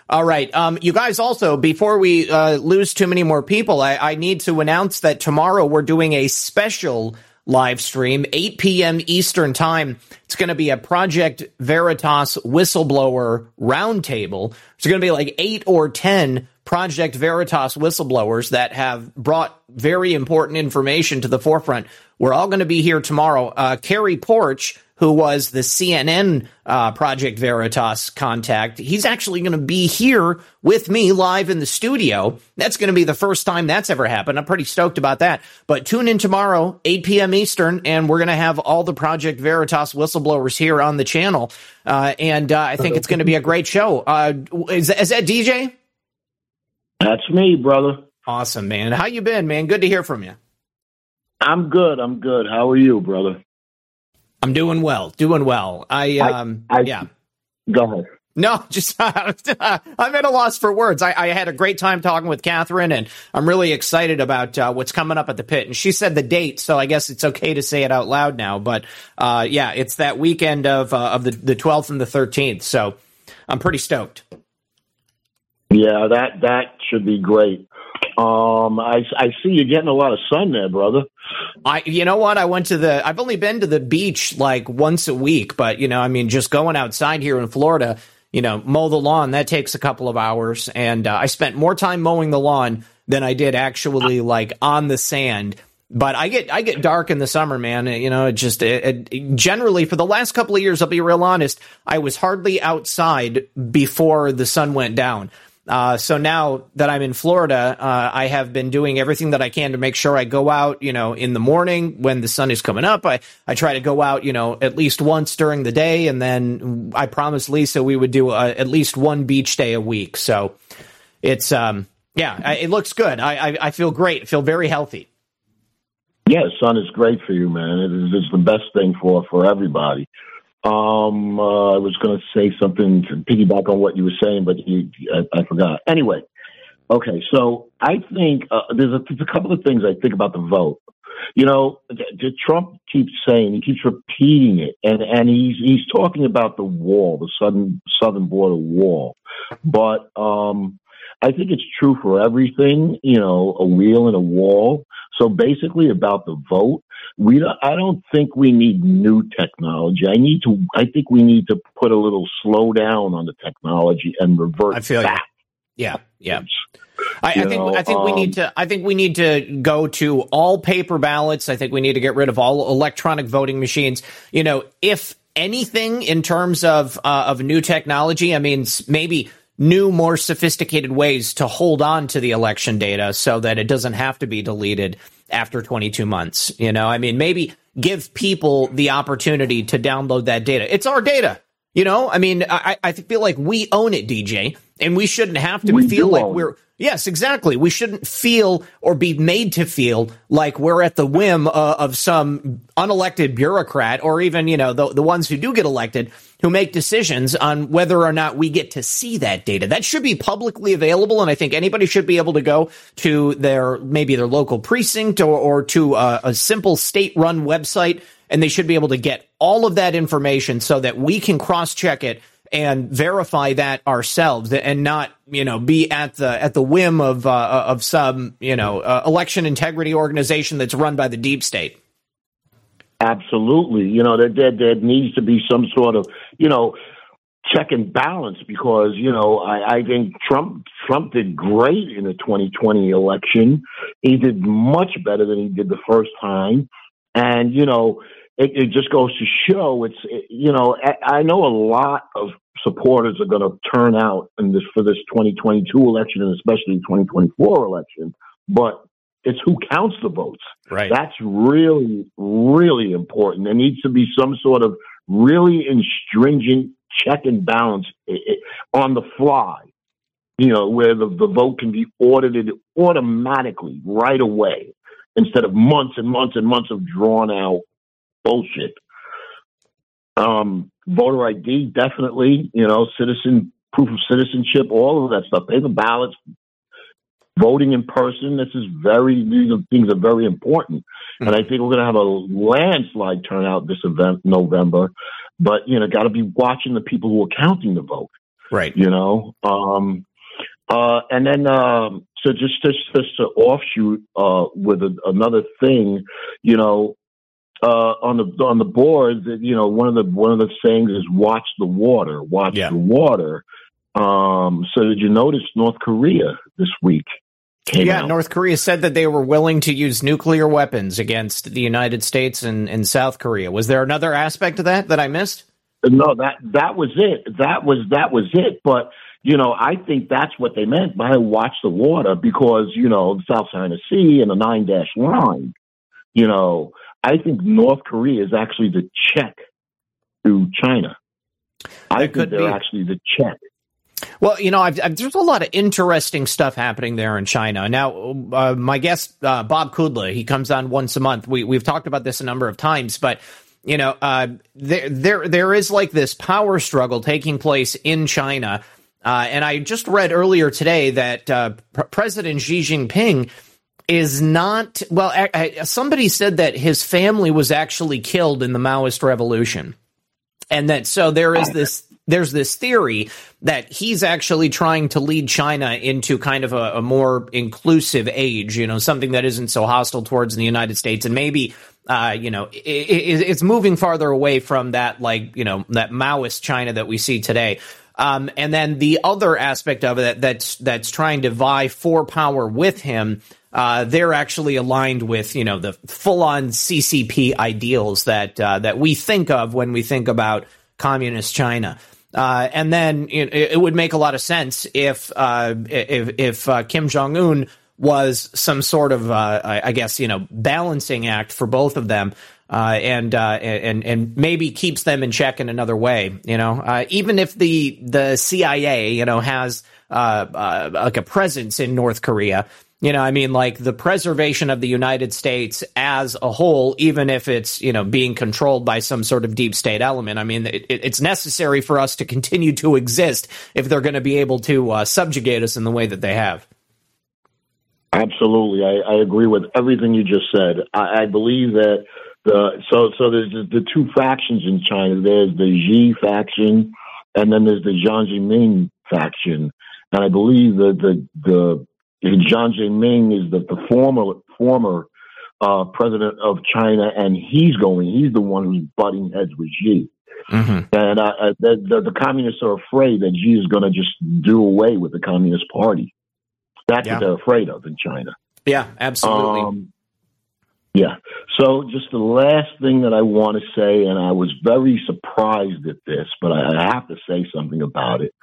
All right. Um, you guys also, before we uh, lose too many more people, I, I need to announce that tomorrow we're doing a special live stream, 8 p.m. Eastern Time. It's going to be a Project Veritas whistleblower roundtable. It's going to be like eight or 10 Project Veritas whistleblowers that have brought very important information to the forefront. We're all going to be here tomorrow. Uh, Cary Poarch, who was the CNN uh, Project Veritas contact, he's actually going to be here with me live in the studio. That's going to be the first time that's ever happened. I'm pretty stoked about that. But tune in tomorrow, 8 p.m. Eastern, and we're going to have all the Project Veritas whistleblowers here on the channel. Uh, and uh, I think it's going to be a great show. Uh, is, is that DJ? That's me, brother. Awesome, man. How you been, man? Good to hear from you. I'm good. I'm good. How are you, brother? I'm doing well. Doing well. I um I- yeah. Go ahead. No, just I'm at a loss for words. I, I had a great time talking with Catherine, and I'm really excited about uh, what's coming up at the pit. And she said the date, so I guess it's okay to say it out loud now. But uh, yeah, it's that weekend of uh, of the the 12th and the 13th. So I'm pretty stoked. Yeah, that that should be great. Um, I I see you getting a lot of sun there, brother. I, you know what? I went to the. I've only been to the beach like once a week, but you know, I mean, just going outside here in Florida, you know, mow the lawn that takes a couple of hours, and uh, I spent more time mowing the lawn than I did actually like on the sand. But I get I get dark in the summer, man. You know, it just it, it, generally for the last couple of years, I'll be real honest. I was hardly outside before the sun went down. Uh, so now that I'm in Florida, uh, I have been doing everything that I can to make sure I go out, you know, in the morning when the sun is coming up. I, I try to go out, you know, at least once during the day. And then I promised Lisa we would do uh, at least one beach day a week. So it's, um, yeah, I, it looks good. I, I, I feel great. I feel very healthy. Yeah, sun is great for you, man. It is it's the best thing for for everybody. Um, uh, I was going to say something to piggyback on what you were saying, but you, I, I forgot. Anyway, okay, so I think uh, there's, a, there's a couple of things I think about the vote. You know, Trump keeps saying he keeps repeating it, and and he's he's talking about the wall, the southern southern border wall, but um, I think it's true for everything. You know, a wheel and a wall. So basically, about the vote, we don't, I don't think we need new technology. I need to. I think we need to put a little slow down on the technology and revert I feel you. back. Yeah, yeah. I, I think know, I think we um, need to I think we need to go to all paper ballots. I think we need to get rid of all electronic voting machines. You know, if anything in terms of uh, of new technology, I mean, maybe new, more sophisticated ways to hold on to the election data so that it doesn't have to be deleted after 22 months. You know, I mean, maybe give people the opportunity to download that data. It's our data. You know, I mean, I, I feel like we own it, DJ, and we shouldn't have to We feel like we're. Yes, exactly. We shouldn't feel or be made to feel like we're at the whim uh, of some unelected bureaucrat or even, you know, the, the ones who do get elected who make decisions on whether or not we get to see that data. That should be publicly available. And I think anybody should be able to go to their, maybe their local precinct or, or to a, a simple state run website and they should be able to get all of that information so that we can cross check it and verify that ourselves and not you know be at the at the whim of uh, of some you know uh, election integrity organization that's run by the deep state Absolutely. You know, there, there, there needs to be some sort of, you know, check and balance because, you know, I, I think Trump Trump did great in the 2020 election. He did much better than he did the first time. And, you know, it, it just goes to show it's it, you know I, I know a lot of supporters are going to turn out in this for this 2022 election and especially 2024 election, but it's who counts the votes. Right. That's really really important. There needs to be some sort of really in stringent check and balance on the fly. You know, where the, the vote can be audited automatically right away instead of months and months and months of drawn out bullshit. Um, voter ID, definitely, you know, citizen proof of citizenship, all of that stuff. Paper ballots, voting in person. This is very these are, things are very important. And I think we're going to have a landslide turnout this event November. But you know, got to be watching the people who are counting the vote. Right. You know. Um, uh, and then, um, so just just just to offshoot uh, with a, another thing, you know, uh, on the on the board, you know, one of the one of the sayings is "watch the water, watch yeah. the water." Um, so did you notice North Korea this week? Yeah, out? North Korea said that they were willing to use nuclear weapons against the United States and, and South Korea. Was there another aspect of that that I missed? No, that that was it. That was that was it. But you know, I think that's what they meant by watch the water because, you know, the South China Sea and the nine dash line, you know, I think North Korea is actually the check to China. I think they're be. actually the check. Well, you know, I've, I've, there's a lot of interesting stuff happening there in China. Now, uh, my guest, uh, Bob Kudla, he comes on once a month. We, we've talked about this a number of times, but you know, uh, there, there, there is like this power struggle taking place in China uh, and I just read earlier today that uh, P- President Xi Jinping is not well. Somebody said that his family was actually killed in the Maoist revolution, and that so there is this there's this theory that he's actually trying to lead China into kind of a, a, more inclusive age, you know, something that isn't so hostile towards the United States, and maybe, uh, you know, it, it, it's moving farther away from that, like, you know, that Maoist China that we see today. Um, and then the other aspect of it that's that's trying to vie for power with him, uh, they're actually aligned with you know the full on CCP ideals that uh, that we think of when we think about communist China. Uh, and then it, it, would make a lot of sense if uh, if, if uh, Kim Jong Un was some sort of uh, I guess you know balancing act for both of them uh, and uh, and and maybe keeps them in check in another way. You know, uh, even if the the CIA, you know, has uh, like a presence in North Korea. You know, I mean, like the preservation of the United States as a whole, even if it's you know being controlled by some sort of deep state element. I mean, it, it's necessary for us to continue to exist if they're going to be able to uh, subjugate us in the way that they have. Absolutely, I, I agree with everything you just said. I, I believe that the so so there's the, the, two factions in China. There's the Xi faction, and then there's the Jiang Zemin faction. And I believe that the the, the Jiang Ming is the, the former former uh, president of China, and he's going. He's the one who's butting heads with Xi. Mm-hmm. And the, the, the, communists are afraid that Xi is going to just do away with the Communist Party. That's yeah. what they're afraid of in China. Yeah, absolutely. Um, yeah. So just the last thing that I want to say, and I was very surprised at this, but I have to say something about it.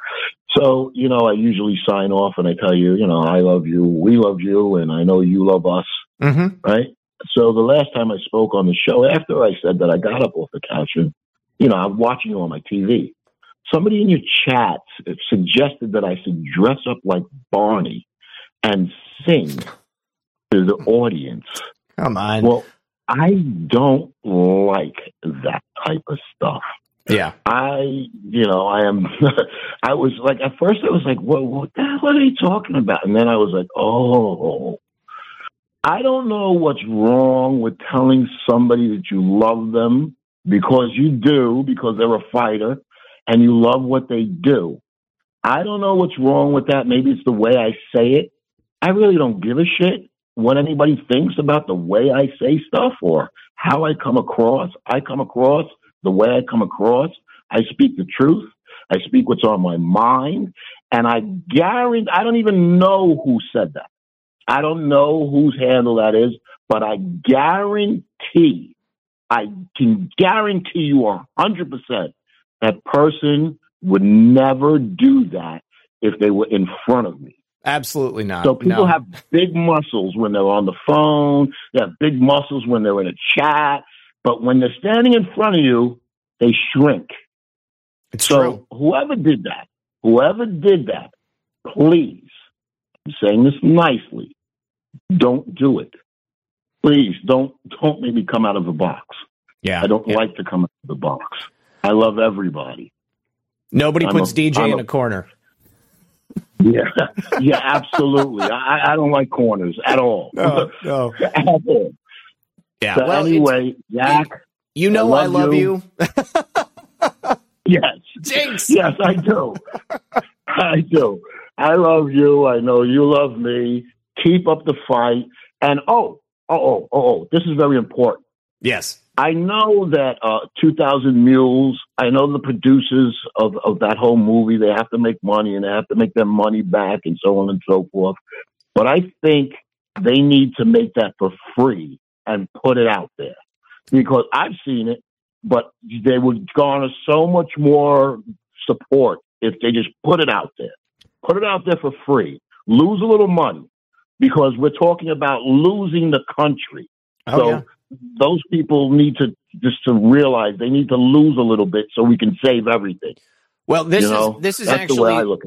So, you know, I usually sign off and I tell you, you know, I love you, we love you, and I know you love us, mm-hmm. right? So the last time I spoke on the show, after I said that, I got up off the couch and, you know, I'm watching you on my TV. Somebody in your chat suggested that I should dress up like Barney and sing to the audience. Come on. Well, I don't like that type of stuff. Yeah. I, you know, I am, I was like, at first I was like, what, what the hell are they talking about? And then I was like, oh, I don't know what's wrong with telling somebody that you love them because you do, because they're a fighter and you love what they do. I don't know what's wrong with that. Maybe it's the way I say it. I really don't give a shit what anybody thinks about the way I say stuff or how I come across. I come across the way I come across. I speak the truth. I speak what's on my mind. And I guarantee, I don't even know who said that. I don't know whose handle that is, but I guarantee, I can guarantee you a hundred percent that person would never do that if they were in front of me. Absolutely not. So people no. have big muscles when they're on the phone. They have big muscles when they're in a chat. But when they're standing in front of you, they shrink. It's so true. whoever did that, whoever did that, please, I'm saying this nicely, don't do it. Please don't don't make me come out of the box. Yeah. I don't yeah. like to come out of the box. I love everybody. Nobody I'm puts a- DJ I'm in a- a corner. Yeah, yeah, absolutely. I, I don't like corners at all. No, oh, no. at all. Yeah. So well, anyway, Jack, you know I love, love you. you. yes, Jinx. yes, I do. I do. I love you. I know you love me. Keep up the fight. And oh, oh, oh, oh, oh, this is very important. Yes. I know that uh, 2000 Mules, I know the producers of, of that whole movie, they have to make money and they have to make their money back and so on and so forth. But I think they need to make that for free and put it out there because I've seen it, but they would garner so much more support if they just put it out there. Put it out there for free. Lose a little money because we're talking about losing the country. Oh, so yeah. those people need to just to realize they need to lose a little bit so we can save everything. Well, this you know? is this is That's the way actually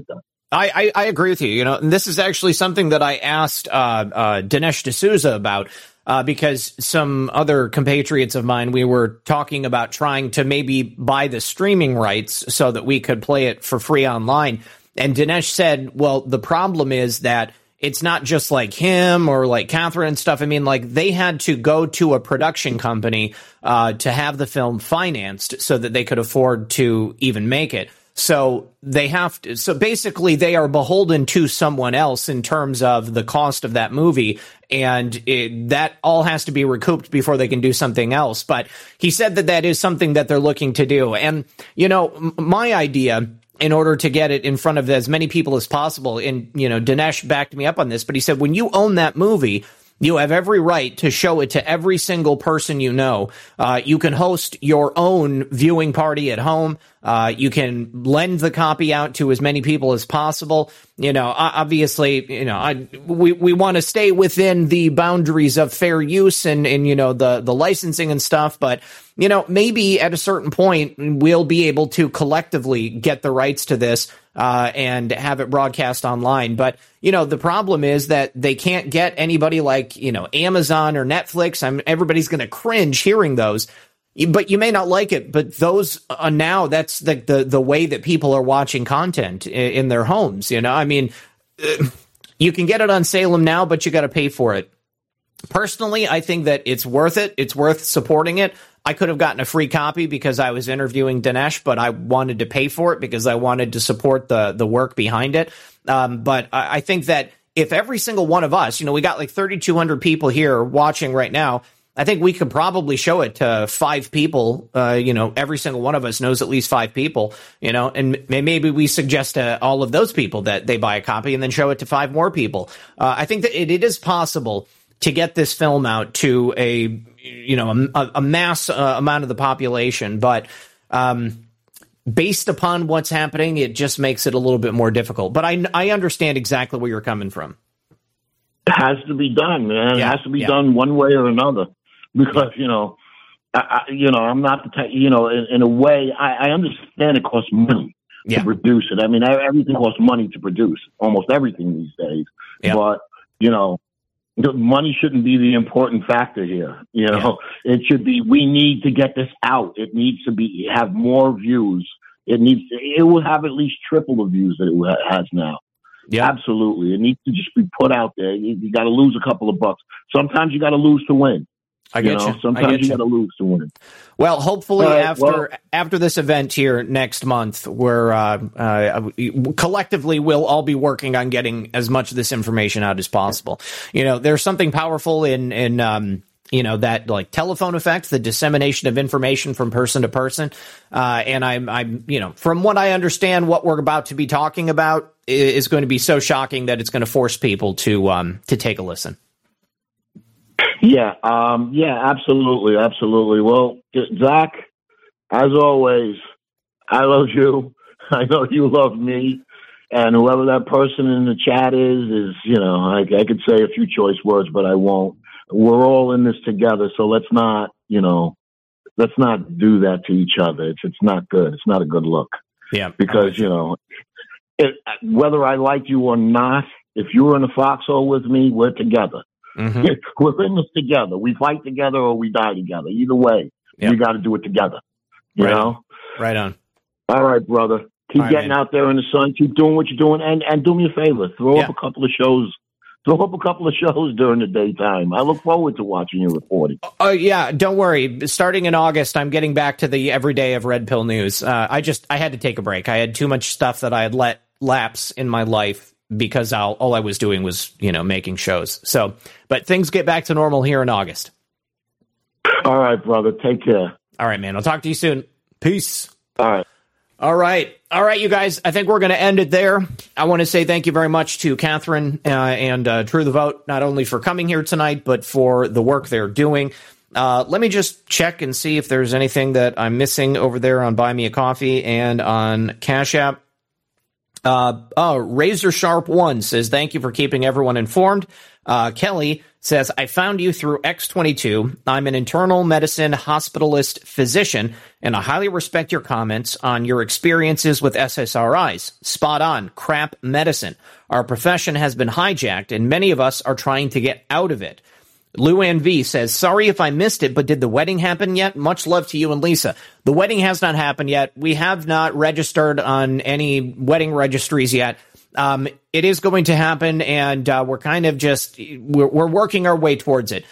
I I, I agree with you. You know, and this is actually something that I asked uh, uh, Dinesh D'Souza about uh, because some other compatriots of mine, we were talking about trying to maybe buy the streaming rights so that we could play it for free online. And Dinesh said, well, the problem is that it's not just like him or like Catherine and stuff. I mean, like they had to go to a production company uh, to have the film financed so that they could afford to even make it. So they have to, so basically they are beholden to someone else in terms of the cost of that movie. And it, that all has to be recouped before they can do something else. But he said that that is something that they're looking to do. And, you know, my idea in order to get it in front of as many people as possible. And, you know, Dinesh backed me up on this, but he said, when you own that movie, you have every right to show it to every single person you know. Uh, you can host your own viewing party at home. Uh, you can lend the copy out to as many people as possible. You know, obviously, you know, I, we we want to stay within the boundaries of fair use and and you know the the licensing and stuff. But you know, maybe at a certain point we'll be able to collectively get the rights to this uh, and have it broadcast online. But you know, the problem is that they can't get anybody like you know Amazon or Netflix. I'm everybody's going to cringe hearing those. But you may not like it, but those uh, now that's the, the the way that people are watching content in, in their homes. You know, I mean, uh, you can get it on Salem now, but you got to pay for it. Personally, I think that it's worth it. It's worth supporting it. I could have gotten a free copy because I was interviewing Dinesh, but I wanted to pay for it because I wanted to support the the work behind it. Um, but I, I think that if every single one of us, you know, we got like 3,200 people here watching right now. I think we could probably show it to five people. Uh, you know, every single one of us knows at least five people. You know, and maybe we suggest to all of those people that they buy a copy and then show it to five more people. Uh, I think that it, it is possible to get this film out to a you know a, a mass uh, amount of the population, but um, based upon what's happening, it just makes it a little bit more difficult. But I I understand exactly where you're coming from. It has to be done, man. Yeah, it has to be yeah. done one way or another because you know, I, I, you know, I'm not the type. You know, in, in a way, I, I understand it costs money Yeah. to produce it. I mean, everything costs money to produce. Almost everything these days. But you know, the money shouldn't be the important factor here. You know, it should be we need to get this out. It needs to be have more views. It needs to, it will have at least triple the views that it has now. Yeah. Absolutely. It needs to just be put out there. You, you got to lose a couple of bucks. Sometimes you got to lose to win. I get know? you. Sometimes get you you. got to lose to win. Well, hopefully right, after well- after this event here next month, we're uh, uh, collectively we'll all be working on getting as much of this information out as possible. You know, there's something powerful in in um, you know that like telephone effect, the dissemination of information from person to person. Uh, and I'm I'm you know from what I understand, what we're about to be talking about is going to be so shocking that it's going to force people to um, to take a listen. Yeah, um, yeah, absolutely, absolutely. Well, Zach, as always, I love you. I know you love me. And whoever that person in the chat is, is, you know, I, I could say a few choice words, but I won't. We're all in this together. So let's not, you know, let's not do that to each other. It's, it's not good. It's not a good look. Yeah. Because, you know, it, whether I like you or not, if you're in the foxhole with me, we're together. Mm-hmm. we're in this together. We fight together or we die together. Either way, Yep. we got to do it together. You Right on. know? Right on. All right, brother. Keep right, getting man. out there in the sun. Keep doing what you're doing, and and do me a favor. Throw Yeah. up a couple of shows. Throw up a couple of shows during the daytime. I look forward to watching you reporting. Oh yeah, don't worry. Starting in August, I'm getting back to the everyday of Red Pill News. Uh, I just I had to take a break. I had too much stuff that I had let lapse in my life because all, all I was doing was you know making shows. So, but things get back to normal here in August. All right, brother. Take care. All right, man. I'll talk to you soon. Peace. All right. All right. All right, you guys. I think we're going to end it there. I want to say thank you very much to Catherine uh, and uh, True the Vote, not only for coming here tonight, but for the work they're doing. Uh, let me just check and see if there's anything that I'm missing over there on Buy Me a Coffee and on Cash App. Uh, oh, Razor Sharp One says, thank you for keeping everyone informed. Uh, Kelly says, I found you through X22. I'm an internal medicine hospitalist physician, and I highly respect your comments on your experiences with SSRIs. Spot on. Crap medicine. Our profession has been hijacked, and many of us are trying to get out of it. Luann V says, Sorry if I missed it, but did the wedding happen yet? Much love to you and Lisa. The wedding has not happened yet. We have not registered on any wedding registries yet. Um, it is going to happen, and uh, we're kind of just we're, we're working our way towards it.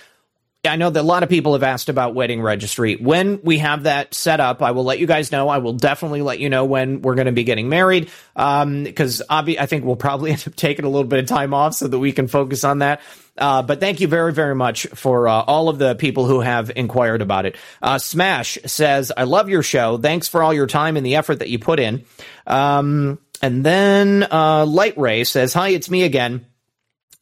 I know that a lot of people have asked about wedding registry. When we have that set up, I will let you guys know. I will definitely let you know when we're going to be getting married. Um, because obvi- I think we'll probably end up taking a little bit of time off so that we can focus on that. Uh, but thank you very, very much for uh, all of the people who have inquired about it. Uh, Smash says, I love your show. Thanks for all your time and the effort that you put in. Um, and then uh, Light Ray says, Hi, it's me again.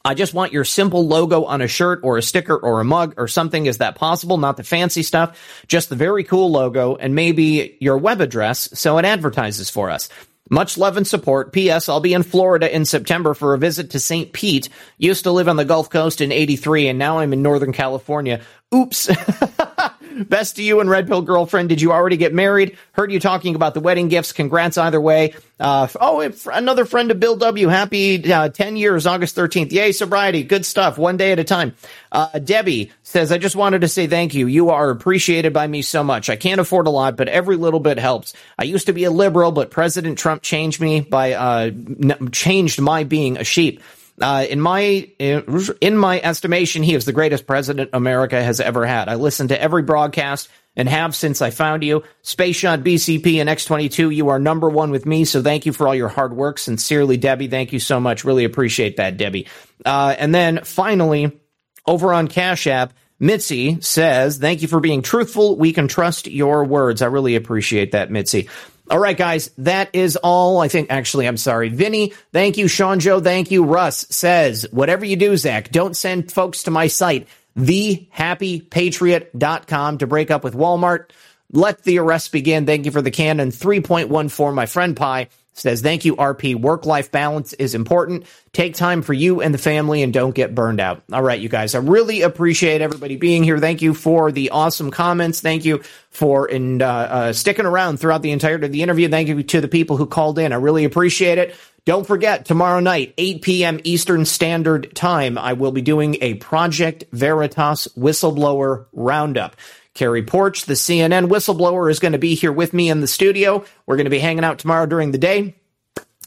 I just want your simple logo on a shirt or a sticker or a mug or something. Is that possible? Not the fancy stuff, just the very cool logo and maybe your web address so it advertises for us. Much love and support. P.S. I'll be in Florida in September for a visit to St. Pete. Used to live on the Gulf Coast in 83 and now I'm in Northern California. Oops. Best to you and Red Pill Girlfriend. Did you already get married? Heard you talking about the wedding gifts. Congrats either way. Uh, oh, another friend of Bill W. Happy uh, 10 years, August 13th. Yay, sobriety. Good stuff. One day at a time. Uh, Debbie says, I just wanted to say thank you. You are appreciated by me so much. I can't afford a lot, but every little bit helps. I used to be a liberal, but President Trump changed me by, uh, n- changed my being a sheep. Uh, in my in my estimation, he is the greatest president America has ever had. I listen to every broadcast and have since I found you. Space Shot, BCP, and X22, you are number one with me. So thank you for all your hard work. Sincerely, Debbie. Thank you so much. Really appreciate that, Debbie. Uh, and then finally, over on Cash App, Mitzi says, Thank you for being truthful. We can trust your words. I really appreciate that, Mitzi. All right, guys, that is all. I think, actually, I'm sorry. Vinny, thank you. Sean Joe, thank you. Russ says, Whatever you do, Zach, don't send folks to my site, thehappypatriot.com, to break up with Walmart. Let the arrest begin. Thank you for the Canon 3.14. My friend Pi says, Thank you, RP. Work life balance is important. Take time for you and the family and don't get burned out. All right, you guys, I really appreciate everybody being here. Thank you for the awesome comments. Thank you for and, uh, uh, sticking around throughout the entirety of the interview. Thank you to the people who called in. I really appreciate it. Don't forget, tomorrow night, 8 p.m. Eastern Standard Time, I will be doing a Project Veritas whistleblower roundup. Cary Poarch, the CNN whistleblower, is going to be here with me in the studio. We're going to be hanging out tomorrow during the day.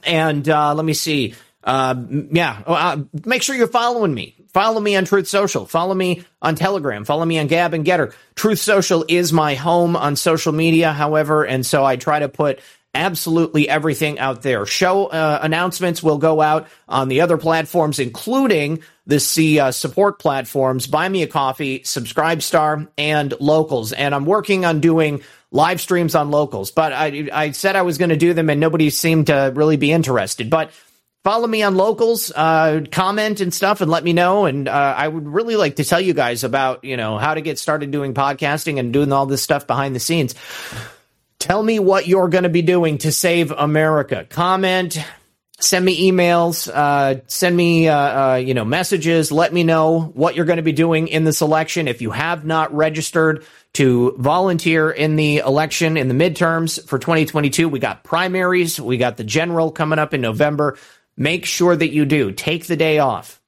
And uh, let me see. Uh, yeah, uh, make sure you're following me. Follow me on Truth Social. Follow me on Telegram. Follow me on Gab and GETTR. Truth Social is my home on social media, however, and so I try to put absolutely everything out there. Show uh, announcements will go out on the other platforms, including the C uh, support platforms, Buy Me a Coffee, Subscribe Star, and Locals. And I'm working on doing live streams on Locals, but I, I said I was going to do them and nobody seemed to really be interested. But follow me on locals, uh, comment and stuff and let me know. And, uh, I would really like to tell you guys about, you know, how to get started doing podcasting and doing all this stuff behind the scenes. Tell me what you're going to be doing to save America. Comment, send me emails, uh, send me, uh, uh, you know, messages. Let me know what you're going to be doing in this election. If you have not registered to volunteer in the election in the midterms for 2022, we got primaries. We got the general coming up in November. Make sure that you do. Take the day off.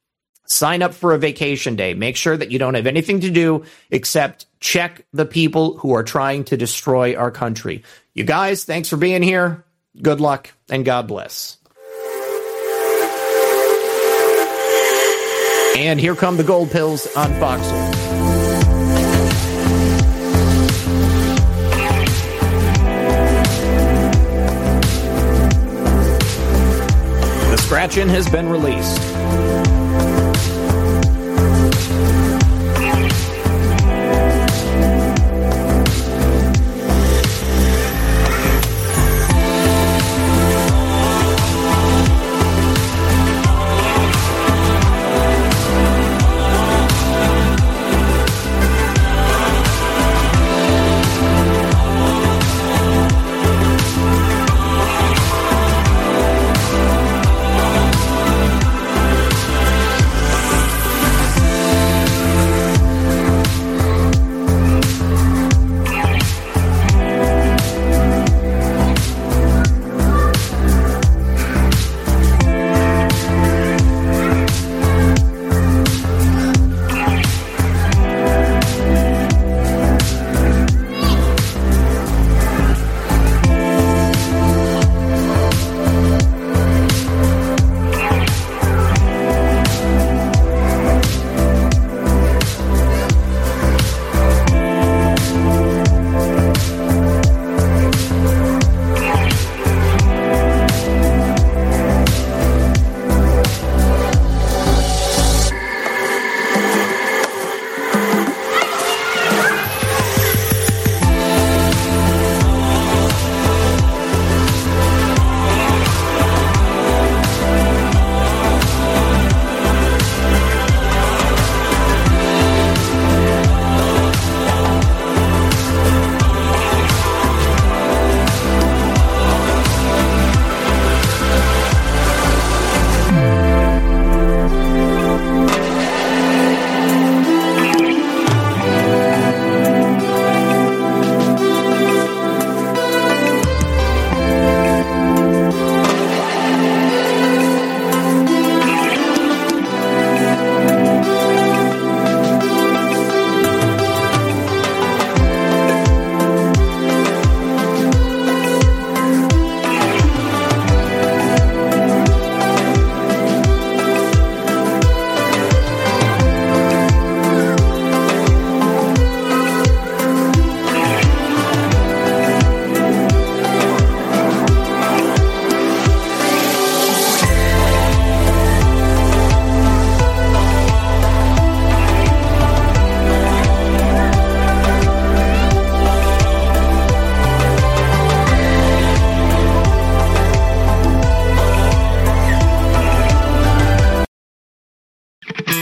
Sign up for a vacation day. Make sure that you don't have anything to do except check the people who are trying to destroy our country. You guys, thanks for being here. Good luck and God bless. And here come the gold pills on Foxhole. The scratch in has been released.